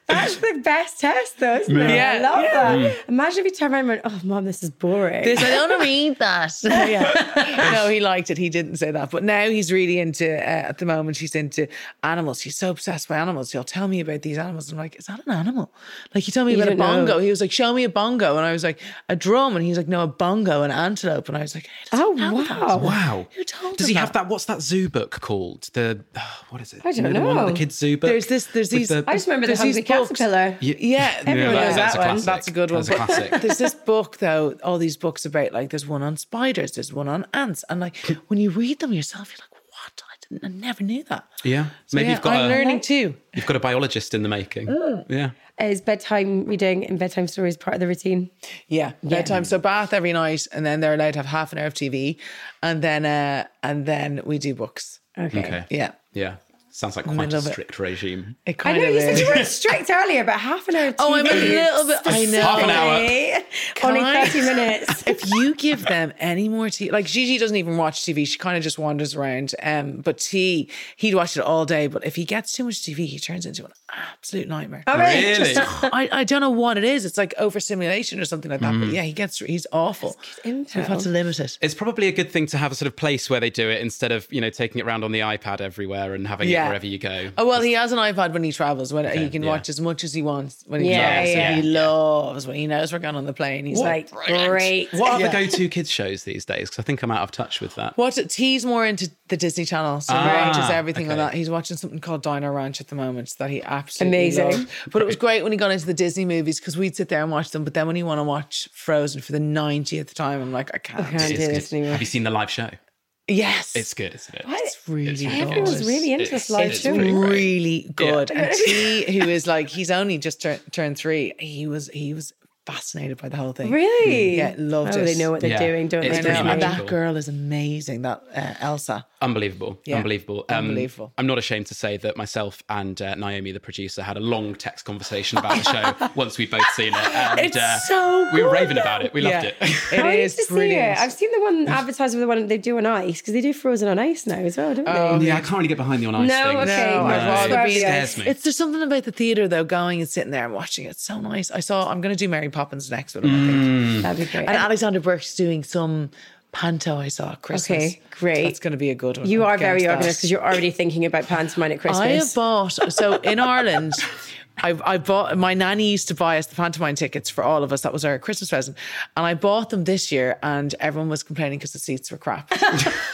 Speaker 2: That's the best test, though, isn't it?
Speaker 4: Yeah,
Speaker 2: I love
Speaker 4: yeah.
Speaker 2: that. Imagine if you turn around and went, "Oh, mom, this is boring."
Speaker 4: This, I don't want to read that. yeah. No, he liked it. He didn't say that. But now he's really into, uh, at the moment, he's into animals. He's so obsessed by animals. He'll tell me about these animals. I'm like, is that an animal? Like, he told me
Speaker 2: You
Speaker 4: about a
Speaker 2: don't know.
Speaker 4: bongo. He was like, show me a bongo. And I was like, a drum. And he's like, no, a bongo, an antelope. And I was like, hey,
Speaker 2: Oh,
Speaker 4: he know
Speaker 2: wow.
Speaker 1: Wow.
Speaker 4: Who told
Speaker 1: Does
Speaker 4: him
Speaker 1: he have
Speaker 4: that?
Speaker 1: that? What's that zoo book called? The what is it?
Speaker 2: I don't
Speaker 1: You the one,
Speaker 2: know.
Speaker 1: the kids zoo book.
Speaker 4: There's this- there's these-
Speaker 1: the-
Speaker 2: I just remember the
Speaker 4: There's
Speaker 2: Hungry
Speaker 4: these books.
Speaker 2: Caterpillar.
Speaker 1: Y-
Speaker 4: Yeah,
Speaker 2: Everyone knows that
Speaker 1: a
Speaker 2: one.
Speaker 1: classic.
Speaker 4: That's a good one.
Speaker 1: That's a classic.
Speaker 4: there's this book though, all these books about like there's one on spiders, there's one on ants, and like when you read them yourself, you're like, what? I didn't, I never knew that.
Speaker 1: yeah.
Speaker 4: So,
Speaker 1: Maybe
Speaker 4: yeah,
Speaker 1: you've got
Speaker 4: I'm
Speaker 1: a
Speaker 4: learning too.
Speaker 1: you've got a biologist in the making. Yeah.
Speaker 2: Is bedtime reading and bedtime stories part of the routine?
Speaker 4: Yeah, bedtime. So bath every night, and then they're allowed to have half an hour of TV, and then uh and then we do books.
Speaker 2: Okay.
Speaker 1: Okay.
Speaker 4: Yeah,
Speaker 1: Yeah. Sounds like quite a
Speaker 4: love it.
Speaker 1: strict regime.
Speaker 4: it
Speaker 2: I know
Speaker 4: of
Speaker 2: you said you weren't strict earlier, but half an hour. Of
Speaker 4: Oh, I'm a little bit. I know.
Speaker 1: Half an hour.
Speaker 2: Only
Speaker 4: I-
Speaker 2: thirty minutes.
Speaker 4: if you give them any more TV, like Gigi doesn't even watch TV, she kind of just wanders around. Um, but T, he'd watch it all day. But if he gets too much TV, he turns into an absolute nightmare.
Speaker 1: Really?
Speaker 4: I, I don't know what it is. It's like overstimulation or something like that. But yeah, he gets he's awful. So we've had to limit it.
Speaker 1: It's probably a good thing to have a sort of place where they do it instead of, you know, taking it around on the iPad everywhere and having
Speaker 4: Yeah.
Speaker 1: it wherever you go.
Speaker 4: Oh well, he has an iPad when he travels. When he can
Speaker 1: yeah.
Speaker 4: watch as much as he wants when he
Speaker 2: Yeah,
Speaker 4: travels.
Speaker 2: yeah.
Speaker 4: And he loves when he knows we're going on the plane. He's like,
Speaker 2: Like, great.
Speaker 1: What are
Speaker 4: Yeah.
Speaker 1: the go-to kids shows these days? Because I think I'm out of touch with that.
Speaker 4: What he's more into the Disney Channel, so he
Speaker 1: Ah,
Speaker 4: watches everything on that. He's watching something called Dino Ranch at the moment that he absolutely
Speaker 2: Amazing.
Speaker 4: loved. But it was great when he got into the Disney movies because we'd sit there and watch them. But then when you want to watch Frozen for the 90th time, I'm like, I can't.
Speaker 2: can't do this anymore.
Speaker 1: Have you seen the live show?
Speaker 4: Yes,
Speaker 1: It's good, isn't it?
Speaker 4: It's really
Speaker 2: Everyone was
Speaker 4: good.
Speaker 2: really into
Speaker 1: It's-
Speaker 2: this live
Speaker 1: it's
Speaker 2: show.
Speaker 4: really good. And T, who is like, he's only just tur- turned three. He was he was fascinated by the whole thing.
Speaker 2: Really?
Speaker 4: Yeah, loved
Speaker 2: oh,
Speaker 4: it.
Speaker 2: they know what they're
Speaker 1: Yeah.
Speaker 2: doing, don't
Speaker 1: It's
Speaker 2: they?
Speaker 4: know, and that girl is amazing. That uh, Elsa.
Speaker 1: Unbelievable.
Speaker 4: Yeah.
Speaker 1: Unbelievable. Um,
Speaker 4: Unbelievable.
Speaker 1: I'm not ashamed to say that myself and uh, Naomi, the producer, had a long text conversation about the show once we'd both seen it. And,
Speaker 4: It's
Speaker 1: uh,
Speaker 4: so
Speaker 1: We were raving about it. We loved
Speaker 4: Yeah.
Speaker 1: it.
Speaker 4: It
Speaker 2: I need
Speaker 4: is
Speaker 2: to see
Speaker 4: brilliant.
Speaker 2: it. I've seen the one advertised with the one they do on ice because they do Frozen on ice now as well, don't they?
Speaker 1: yeah, I can't really get behind the on ice
Speaker 2: No,
Speaker 1: thing.
Speaker 2: okay,
Speaker 4: No, I'd
Speaker 2: no,
Speaker 4: rather be
Speaker 2: to
Speaker 4: there.
Speaker 2: you.
Speaker 1: Scares me.
Speaker 4: It's there's something about the theater though, going and sitting there and watching it. It's so nice. I saw. I'm going to do Mary Poppins next with him. I think.
Speaker 2: That'd be great.
Speaker 4: And Alexandra Burke's doing some panto. I saw at Christmas.
Speaker 2: Okay, great.
Speaker 4: That's going to be a good one.
Speaker 2: you are very
Speaker 4: that.
Speaker 2: organised because you're already thinking about pantomime at Christmas.
Speaker 4: I have bought so in Ireland. I, I bought my nanny used to buy us the pantomime tickets for all of us. That was our Christmas present, and I bought them this year, and everyone was complaining because the seats were crap.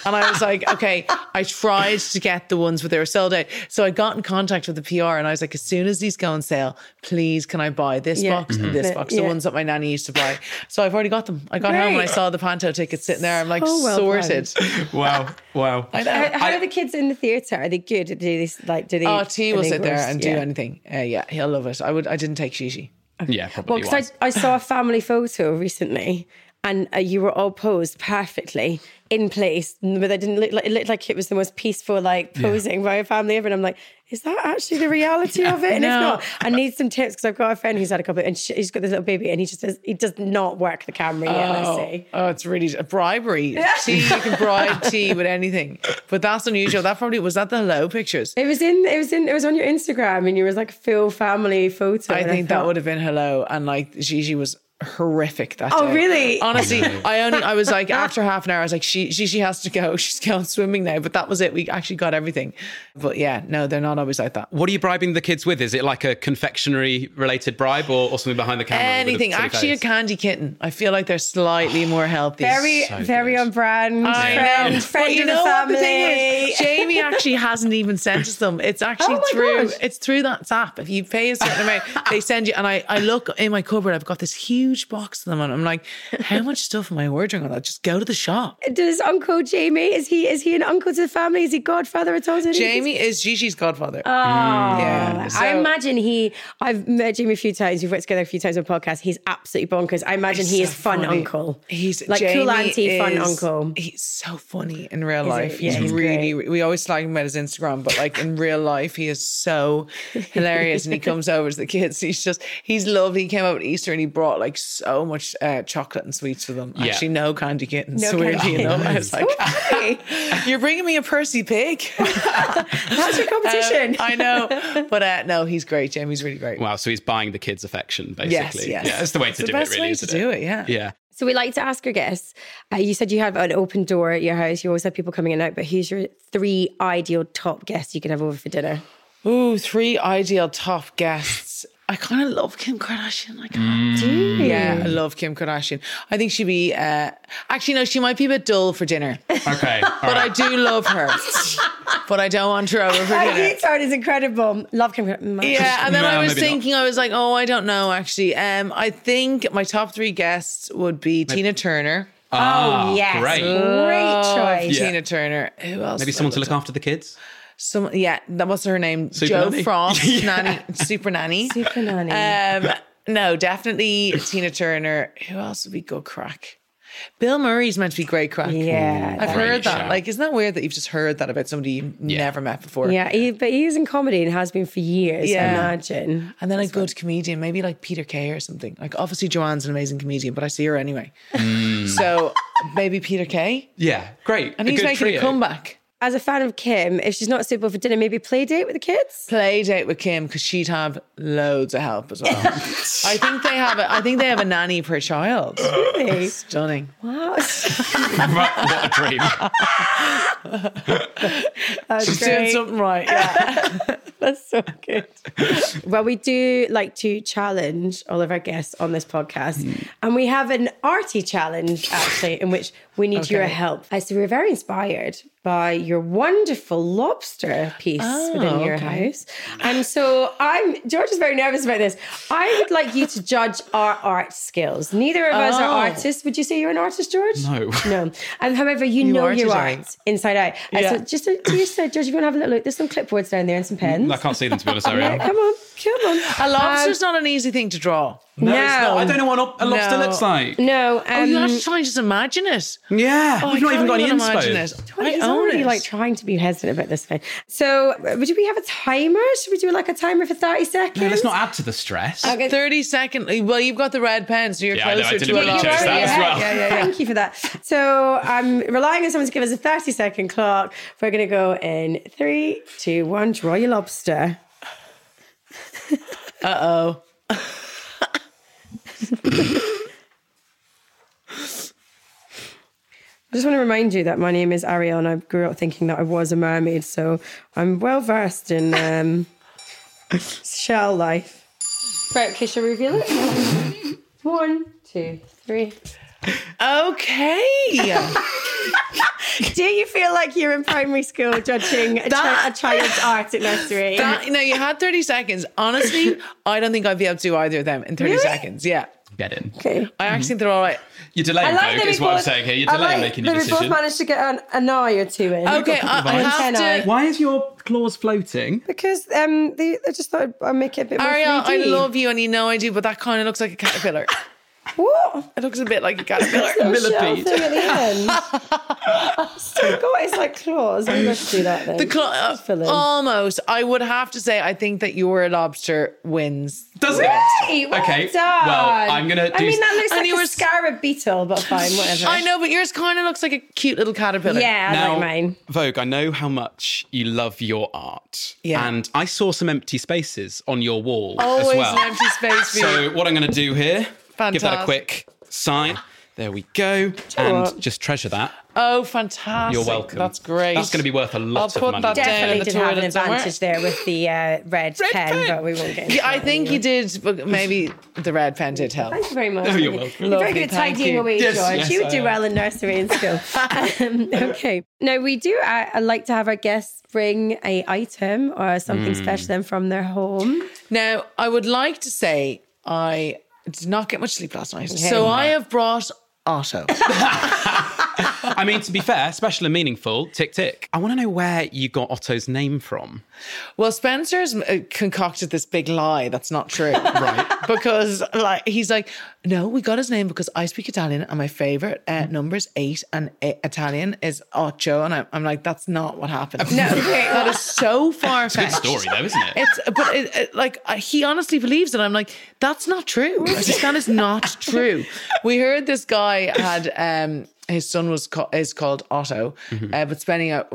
Speaker 4: and I was like, okay, I tried to get the ones, where they were sold out. So I got in contact with the PR, and I was like, as soon as these go on sale, please can I buy this
Speaker 2: Yeah.
Speaker 4: box and this box, the ones that my nanny used to buy. So I've already got them. I got home and I saw the panto tickets sitting there. I'm like
Speaker 2: So well
Speaker 4: sorted.
Speaker 1: wow. Wow.
Speaker 4: I know.
Speaker 2: How, how are the kids in the theatre? Are they good? Do they like? Do they?
Speaker 4: Oh, T will
Speaker 2: they
Speaker 4: sit there
Speaker 2: engrossed?
Speaker 4: and do
Speaker 2: Yeah.
Speaker 4: anything. Uh, yeah, he'll love it. I would. I didn't take Shishi.
Speaker 1: Yeah, probably.
Speaker 2: Well,
Speaker 1: because.
Speaker 2: I, I saw a family photo recently, and uh, you were all posed perfectly in place, but they didn't look like it looked like it was the most peaceful like posing by a family ever. And I'm like, is that actually the reality of it? And
Speaker 4: No.
Speaker 2: if not, I need some tips because I've got a friend who's had a couple, and she, he's got this little baby, and he just does he does not work the camera yet. I
Speaker 4: Oh, oh, it's really a bribery. T, you can bribe T with anything, but that's unusual. That probably was that the hello pictures.
Speaker 2: It was in. It was in. It was on your Instagram, and you was like full family photo.
Speaker 4: I think that
Speaker 2: thought-
Speaker 4: would have been hello, and like Gigi was horrific that
Speaker 2: Oh,
Speaker 4: day.
Speaker 2: really?
Speaker 4: Honestly, I only I was like after half an hour, I was like, she she she has to go. She's going swimming now. But that was it. We actually got everything. But yeah, no, they're not always like that.
Speaker 1: What are you bribing the kids with? Is it like a confectionery related bribe or, or something behind the camera? with a
Speaker 4: Anything.
Speaker 1: silly
Speaker 4: Actually, a candy kitten. I feel like they're slightly oh, more healthy.
Speaker 2: Very,
Speaker 1: So
Speaker 2: very
Speaker 1: good.
Speaker 2: on brand.
Speaker 4: I
Speaker 2: friend,
Speaker 4: know.
Speaker 2: friend
Speaker 4: But you know
Speaker 2: the
Speaker 4: what
Speaker 2: family.
Speaker 4: the thing is? Jamie actually hasn't even sent us them. It's oh actually
Speaker 2: Oh
Speaker 4: through
Speaker 2: gosh.
Speaker 4: it's through that app. If you pay a certain amount, they send you. And I, I look in my cupboard, I've got this huge box of them, and I'm like, how much stuff am I ordering on that? Just go to the shop.
Speaker 2: Does Uncle Jamie is he is he an uncle to the family? Is he godfather at all? to
Speaker 4: Jamie is Gigi's godfather.
Speaker 2: Oh, mm.
Speaker 4: Yeah,
Speaker 2: I imagine he. I've met Jamie a few times. We've worked together a few times on podcasts. He's absolutely bonkers. I imagine
Speaker 4: He's
Speaker 2: he
Speaker 4: so
Speaker 2: is fun
Speaker 4: funny.
Speaker 2: uncle.
Speaker 4: He's
Speaker 2: like
Speaker 4: Jamie
Speaker 2: cool auntie, fun uncle.
Speaker 4: He's so funny in real
Speaker 2: he?
Speaker 4: life.
Speaker 2: Yeah,
Speaker 4: he's,
Speaker 2: he's
Speaker 4: really. We always slag him about his Instagram, but like in real life, he is so hilarious. And he comes over to the kids. He's just he's lovely. He came out at Easter and he brought like so much uh, chocolate and sweets for them.
Speaker 1: Yeah.
Speaker 4: Actually, no candy kittens.
Speaker 2: No
Speaker 4: so weirdly
Speaker 2: candy
Speaker 4: enough, I was like,
Speaker 2: funny.
Speaker 4: "You're bringing me a Percy pig."
Speaker 2: That's your competition.
Speaker 4: I know, but uh, no, he's great. Jamie's really great.
Speaker 1: Wow, so he's buying the kids' affection, basically.
Speaker 4: Yes, yes.
Speaker 1: Yeah, that's the way to
Speaker 4: It's
Speaker 1: do
Speaker 4: the
Speaker 1: it,
Speaker 4: best
Speaker 1: really,
Speaker 4: way to do it, yeah.
Speaker 1: Yeah.
Speaker 2: So we like to ask our guests. Uh, you said you have an open door at your house. You always have people coming in and out. But who's your three ideal top guests you can have over for dinner?
Speaker 4: Ooh, three ideal top guests. I kind of love Kim Kardashian. I can't.
Speaker 2: Do you?
Speaker 4: Yeah, I love Kim Kardashian. I think she'd be. Uh, actually, no, she might be a bit dull for dinner,
Speaker 1: Okay.
Speaker 4: but I do love her. but I don't want her over for
Speaker 2: Our
Speaker 4: dinner.
Speaker 2: guitar is incredible. Love Kim. Kardashian.
Speaker 4: Yeah, and then
Speaker 1: No,
Speaker 4: I was
Speaker 1: maybe not.
Speaker 4: thinking, I was like, oh, I don't know. Actually, um, I think my top three guests would be Tina Turner.
Speaker 1: Ah,
Speaker 2: Oh yes,
Speaker 1: Great.
Speaker 2: great choice.
Speaker 1: Yeah.
Speaker 4: Tina Turner. Who else?
Speaker 1: Maybe someone to look after the kids?
Speaker 4: Some, yeah, that was her name.
Speaker 1: Super
Speaker 4: Jo
Speaker 1: nanny.
Speaker 4: Frost,
Speaker 1: Yeah.
Speaker 4: nanny, super nanny.
Speaker 2: Super nanny.
Speaker 4: Um, no, definitely Tina Turner. Who else would be good crack? Bill Murray's meant to be great crack.
Speaker 2: Yeah,
Speaker 4: I've heard that.
Speaker 1: shout.
Speaker 4: Like, isn't that weird that you've just heard that about somebody you've never met before?
Speaker 2: Yeah, he, but he is in comedy and has been for years.
Speaker 4: Yeah.
Speaker 2: I imagine.
Speaker 4: And then a good comedian, maybe like Peter Kay or something. Like, obviously, Joanne's an amazing comedian, but I see her anyway.
Speaker 1: Mm.
Speaker 4: So maybe Peter Kay.
Speaker 1: Yeah, great.
Speaker 4: And
Speaker 1: A
Speaker 4: he's
Speaker 1: good
Speaker 4: making
Speaker 1: trio.
Speaker 4: a comeback.
Speaker 2: As a fan of Kim, if she's not suitable for dinner, maybe play date with the kids.
Speaker 4: Play date with Kim because she'd have loads of help as well. I think they have a I think they have a nanny per child.
Speaker 2: Really?
Speaker 4: Stunning.
Speaker 2: Wow,
Speaker 1: what a dream.
Speaker 2: that's
Speaker 4: She's doing something right. Yeah.
Speaker 2: That's so good. well, we do like to challenge all of our guests on this podcast,
Speaker 4: Hmm.
Speaker 2: and we have an arty challenge actually, in which we need your help. So we're very inspired by your wonderful lobster piece within your
Speaker 4: Oh, okay.
Speaker 2: house, and so I'm George is very nervous about this. I would like you to judge our art skills. Neither of us are
Speaker 4: Oh.
Speaker 2: artists. Would you say you're an artist, George?
Speaker 1: No.
Speaker 2: No. And however, you, know
Speaker 4: You
Speaker 2: know
Speaker 4: are
Speaker 2: your
Speaker 4: today.
Speaker 2: art inside out.
Speaker 4: Yeah.
Speaker 2: So just, to, just uh, George, if you want to have a little look, there's some clipboards down there and some pens.
Speaker 1: I can't see them to be honest,
Speaker 2: Yeah,
Speaker 1: Ariel.
Speaker 2: come on, come on.
Speaker 4: A lobster's um, not an easy thing to draw.
Speaker 1: No, it's
Speaker 2: No.
Speaker 1: not. I don't know what a lobster
Speaker 4: No.
Speaker 1: looks like.
Speaker 2: No, um,
Speaker 4: Oh, you have to try and just imagine it.
Speaker 1: Yeah,
Speaker 4: Oh,
Speaker 1: we've
Speaker 4: I
Speaker 1: not even got any
Speaker 4: imagine
Speaker 1: inspo.
Speaker 4: it. I
Speaker 2: he's
Speaker 4: own
Speaker 2: already
Speaker 4: it.
Speaker 2: like trying to be hesitant about this thing. So, uh, would we have a timer? Should we do like a timer for thirty seconds?
Speaker 1: No, let's not add to the stress.
Speaker 2: Okay.
Speaker 4: thirty 30 second. Well, you've got the red pen, so you're
Speaker 1: Yeah, I know, I
Speaker 4: closer
Speaker 1: didn't
Speaker 4: to a
Speaker 1: even
Speaker 4: lobster.
Speaker 1: that
Speaker 2: already
Speaker 1: as well.
Speaker 4: Yeah, yeah, yeah.
Speaker 2: Thank you for that. So I'm relying on someone to give us a 30 second clock. We're going to go in three, two, one. Draw your lobster.
Speaker 4: Uh oh.
Speaker 2: I just want to remind you that my name is Ariel and I grew up thinking that I was a mermaid. So I'm well versed in um, shell life. Right, okay, shall we reveal it? One, two, three.
Speaker 4: Okay.
Speaker 2: Do you feel like you're in primary school judging a, chi- a child's art at nursery?
Speaker 4: that, no, you had 30 seconds. Honestly, I don't think I'd be able to do either of them in 30
Speaker 2: Really?
Speaker 4: seconds. Yeah.
Speaker 1: Get in.
Speaker 2: okay.
Speaker 4: I actually think they're all right.
Speaker 1: You're delaying,
Speaker 2: that
Speaker 1: folk,
Speaker 2: we
Speaker 1: is what I'm saying here. You're
Speaker 2: I
Speaker 1: delaying
Speaker 2: like
Speaker 1: making
Speaker 2: that
Speaker 1: your
Speaker 2: we both managed to get an, an eye or two in.
Speaker 4: Okay, I, I have to.
Speaker 1: Why is your claws floating?
Speaker 2: Because um, they, I just thought I'd make it a bit more
Speaker 4: Ariel, I
Speaker 2: 3D.
Speaker 4: love you and you know I do, but that kind of looks like a caterpillar.
Speaker 2: What?
Speaker 4: It looks a bit like a caterpillar.
Speaker 2: Little shell
Speaker 1: Millipede.
Speaker 2: thing at the end. Still got it's like claws. I'm going to do that then.
Speaker 4: The cl- uh,
Speaker 2: fill in.
Speaker 4: almost. I would have to say, I think that your lobster wins.
Speaker 1: Does it?
Speaker 2: Hey, well
Speaker 1: Okay,
Speaker 2: done.
Speaker 1: well, I'm gonna
Speaker 2: I
Speaker 1: do
Speaker 2: mean, that looks
Speaker 4: And
Speaker 2: like
Speaker 4: you
Speaker 2: a
Speaker 4: were-
Speaker 2: scarab beetle, but fine, whatever.
Speaker 4: I know, but yours kind of looks like a cute little caterpillar.
Speaker 2: Yeah, I
Speaker 1: Now,
Speaker 2: like mine.
Speaker 1: Vogue, I know how much you love your art.
Speaker 4: Yeah.
Speaker 1: And I saw some empty spaces on your wall
Speaker 4: Always
Speaker 1: as well.
Speaker 4: an empty space for you.
Speaker 1: So what I'm going to do here, give that a quick sign. There we go. And
Speaker 2: what?
Speaker 1: just treasure that.
Speaker 4: Oh, fantastic.
Speaker 1: You're welcome.
Speaker 4: That's great.
Speaker 1: That's going to be worth a lot
Speaker 4: I'll
Speaker 1: of
Speaker 4: put
Speaker 1: money.
Speaker 4: that down.
Speaker 2: Definitely
Speaker 4: in the
Speaker 2: did have an
Speaker 4: toilet somewhere.
Speaker 2: advantage there with the uh, red,
Speaker 4: Red
Speaker 2: pen,
Speaker 4: pen.
Speaker 2: but we won't get into
Speaker 4: Yeah, I think you did, but maybe the red pen did help.
Speaker 2: Thank you very much.
Speaker 1: Oh, you're
Speaker 2: You're
Speaker 1: welcome.
Speaker 2: very good at
Speaker 4: thank
Speaker 2: tidying
Speaker 4: you.
Speaker 2: away,
Speaker 1: Yes,
Speaker 2: George.
Speaker 1: yes,
Speaker 2: you would
Speaker 1: I
Speaker 2: do
Speaker 1: am.
Speaker 2: well in nursery and school. um, okay. Now we do. I, I like to have our guests bring a item or something
Speaker 1: Hmm.
Speaker 2: special then from their home.
Speaker 4: Now, I would like to say I did not get much sleep last night. So I have brought Otto.
Speaker 1: I mean, to be fair, special and meaningful, tick tick. I want to know where you got Otto's name from.
Speaker 4: Well, Spencer's uh, concocted this big lie that's not true. right. Because like he's like, no, we got his name because I speak Italian and my favorite uh, numbers eight and uh, Italian is ocho. And I'm, I'm like, that's not what happened. No, that is so far
Speaker 1: Good
Speaker 4: fetched.
Speaker 1: story, though, isn't it?
Speaker 4: It's but it, it, like he honestly believes it. I'm like, that's not true. I just, that is not true. We heard this guy had um his son was ca- is called Otto, uh, but spending out.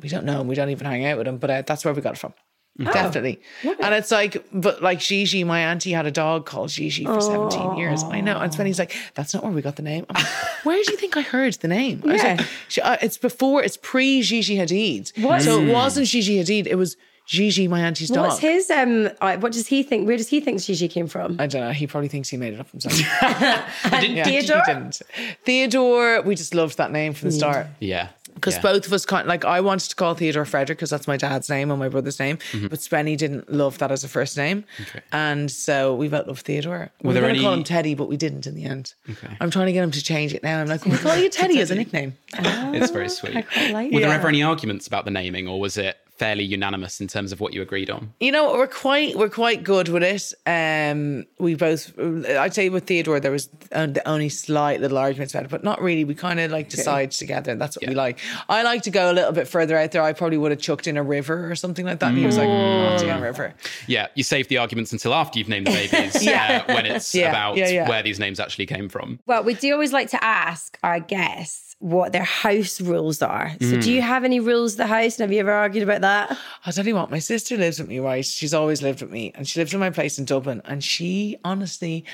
Speaker 4: We don't know him. We don't even hang out with him. But uh, that's where we got it from. Definitely. And it's like, but like Gigi, my auntie had a dog called Gigi for 17 years. I know. And Spenny's like, that's not where we got the name. I'm like, where do you think I heard the name? I was
Speaker 2: Yeah.
Speaker 4: like, uh, it's before, it's pre Gigi Hadid.
Speaker 2: What?
Speaker 4: So it wasn't Gigi Hadid. It was Gigi, my auntie's dog.
Speaker 2: What's his um? What does he think? Where does he think Gigi came from?
Speaker 4: I don't know. He probably thinks he made it up himself.
Speaker 2: Theodore.
Speaker 4: He didn't. Theodore, we just loved that name from the mm. start.
Speaker 1: yeah.
Speaker 4: Because
Speaker 1: yeah.
Speaker 4: both of us kind like I wanted to call Theodore Frederick because that's my dad's name and my brother's name, mm-hmm. but Spenny didn't love that as a first name,
Speaker 1: Okay.
Speaker 4: and so we both loved Theodore. We were going to call him Teddy, but we didn't in the end.
Speaker 1: Okay.
Speaker 4: I'm trying to get him to change it now. I'm like, we call you Teddy as a nickname.
Speaker 1: Ah, it's very sweet.
Speaker 2: I quite like
Speaker 1: Were there ever any arguments about the naming, or was it fairly unanimous in terms of what you agreed on?
Speaker 4: You know, we're quite we're quite good with it. Um, we both, I'd say, with Theodore, there was the only slight little arguments about it, but not really. We kind of like decide together, and that's what we like. I like to go a little bit further out there. I probably would have chucked in a river or something like that. And he was like, not doing a river.
Speaker 1: Yeah, you save the arguments until after you've named the babies
Speaker 4: Yeah.
Speaker 1: uh, when it's
Speaker 4: Yeah,
Speaker 1: about
Speaker 4: yeah, yeah.
Speaker 1: where these names actually came from.
Speaker 2: Well, we do always like to ask our guests what their house rules are. So, do hmm. you have any rules of the house? And have you ever argued about that?
Speaker 4: I'll tell you what, my sister lives with me, right? She's always lived with me, and she lives in my place in Dublin, and she honestly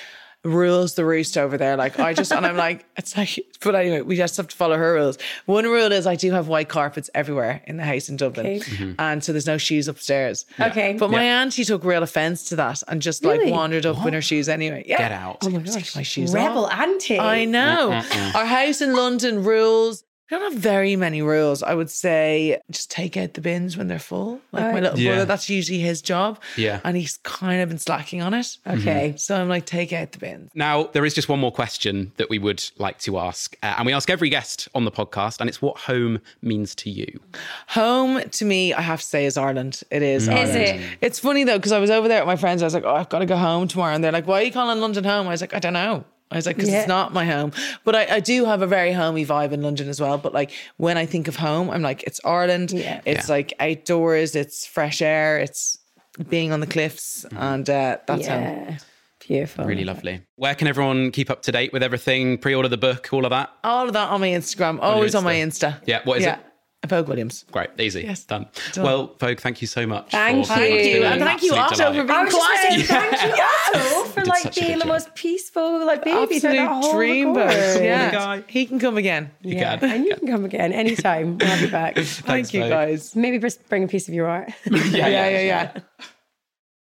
Speaker 4: rules the roost over there. Like I just, and I'm like, it's like, but anyway, we just have to follow her rules. One rule is I do have white carpets everywhere in the house in Dublin,
Speaker 2: Okay. Mm-hmm.
Speaker 4: and so there's no shoes upstairs.
Speaker 2: Okay.
Speaker 4: But my auntie took real offense to that and just
Speaker 2: Really?
Speaker 4: like wandered up in her shoes anyway. Yeah.
Speaker 1: Get out.
Speaker 2: Oh my
Speaker 4: Take
Speaker 2: gosh.
Speaker 4: my shoes
Speaker 2: Rebel
Speaker 4: off.
Speaker 2: auntie.
Speaker 4: I know. Our house in London rules. We don't have very many rules. I would say just take out the bins when they're full. Like my little
Speaker 1: Yeah.
Speaker 4: brother, that's usually his job.
Speaker 1: Yeah.
Speaker 4: And he's kind of been slacking on it.
Speaker 2: Okay.
Speaker 4: So I'm like, take out the bins.
Speaker 1: Now, there is just one more question that we would like to ask. Uh, and we ask every guest on the podcast, and it's what home means to you.
Speaker 4: Home to me, I have to say, is Ireland. It is. Ireland.
Speaker 2: it?
Speaker 4: It's funny though, because I was over there with my friends. I was like, oh, I've got to go home tomorrow. And they're like, why are you calling London home? I was like, I don't know. I was like, because
Speaker 2: Yeah.
Speaker 4: it's not my home. But I, I do have a very homey vibe in London as well. But like when I think of home, I'm like, it's Ireland.
Speaker 2: Yeah.
Speaker 4: It's
Speaker 1: Yeah.
Speaker 4: like outdoors, it's fresh air, it's being on the cliffs. And uh, that's home.
Speaker 2: Beautiful.
Speaker 1: Really lovely. Where can everyone keep up to date with everything? Pre order the book, all of that?
Speaker 4: All of that on my Instagram, always on my Insta.
Speaker 1: Yeah, what is
Speaker 4: yeah.
Speaker 1: it?
Speaker 4: Vogue Williams.
Speaker 1: Great, easy.
Speaker 4: Yes.
Speaker 1: Done.
Speaker 4: Done.
Speaker 1: Well, Vogue, thank you so much.
Speaker 2: Thank
Speaker 1: for-
Speaker 2: you.
Speaker 1: it's
Speaker 4: And thank you,
Speaker 1: absolute
Speaker 4: Otto,
Speaker 1: delight.
Speaker 4: for being
Speaker 2: I was just
Speaker 4: quiet.
Speaker 2: saying thank you, Otto, for
Speaker 1: did
Speaker 2: like being the most peaceful like baby throughout the
Speaker 4: Absolute
Speaker 2: whole
Speaker 4: dreamboat.
Speaker 2: record.
Speaker 4: Yeah. He can come again.
Speaker 1: You
Speaker 2: Yeah.
Speaker 1: can.
Speaker 2: And you can come again anytime. We'll have you back.
Speaker 1: Thanks,
Speaker 4: Thank you
Speaker 1: Vogue.
Speaker 4: guys.
Speaker 2: Maybe just bring a piece of your art.
Speaker 4: yeah, yeah, yeah. yeah.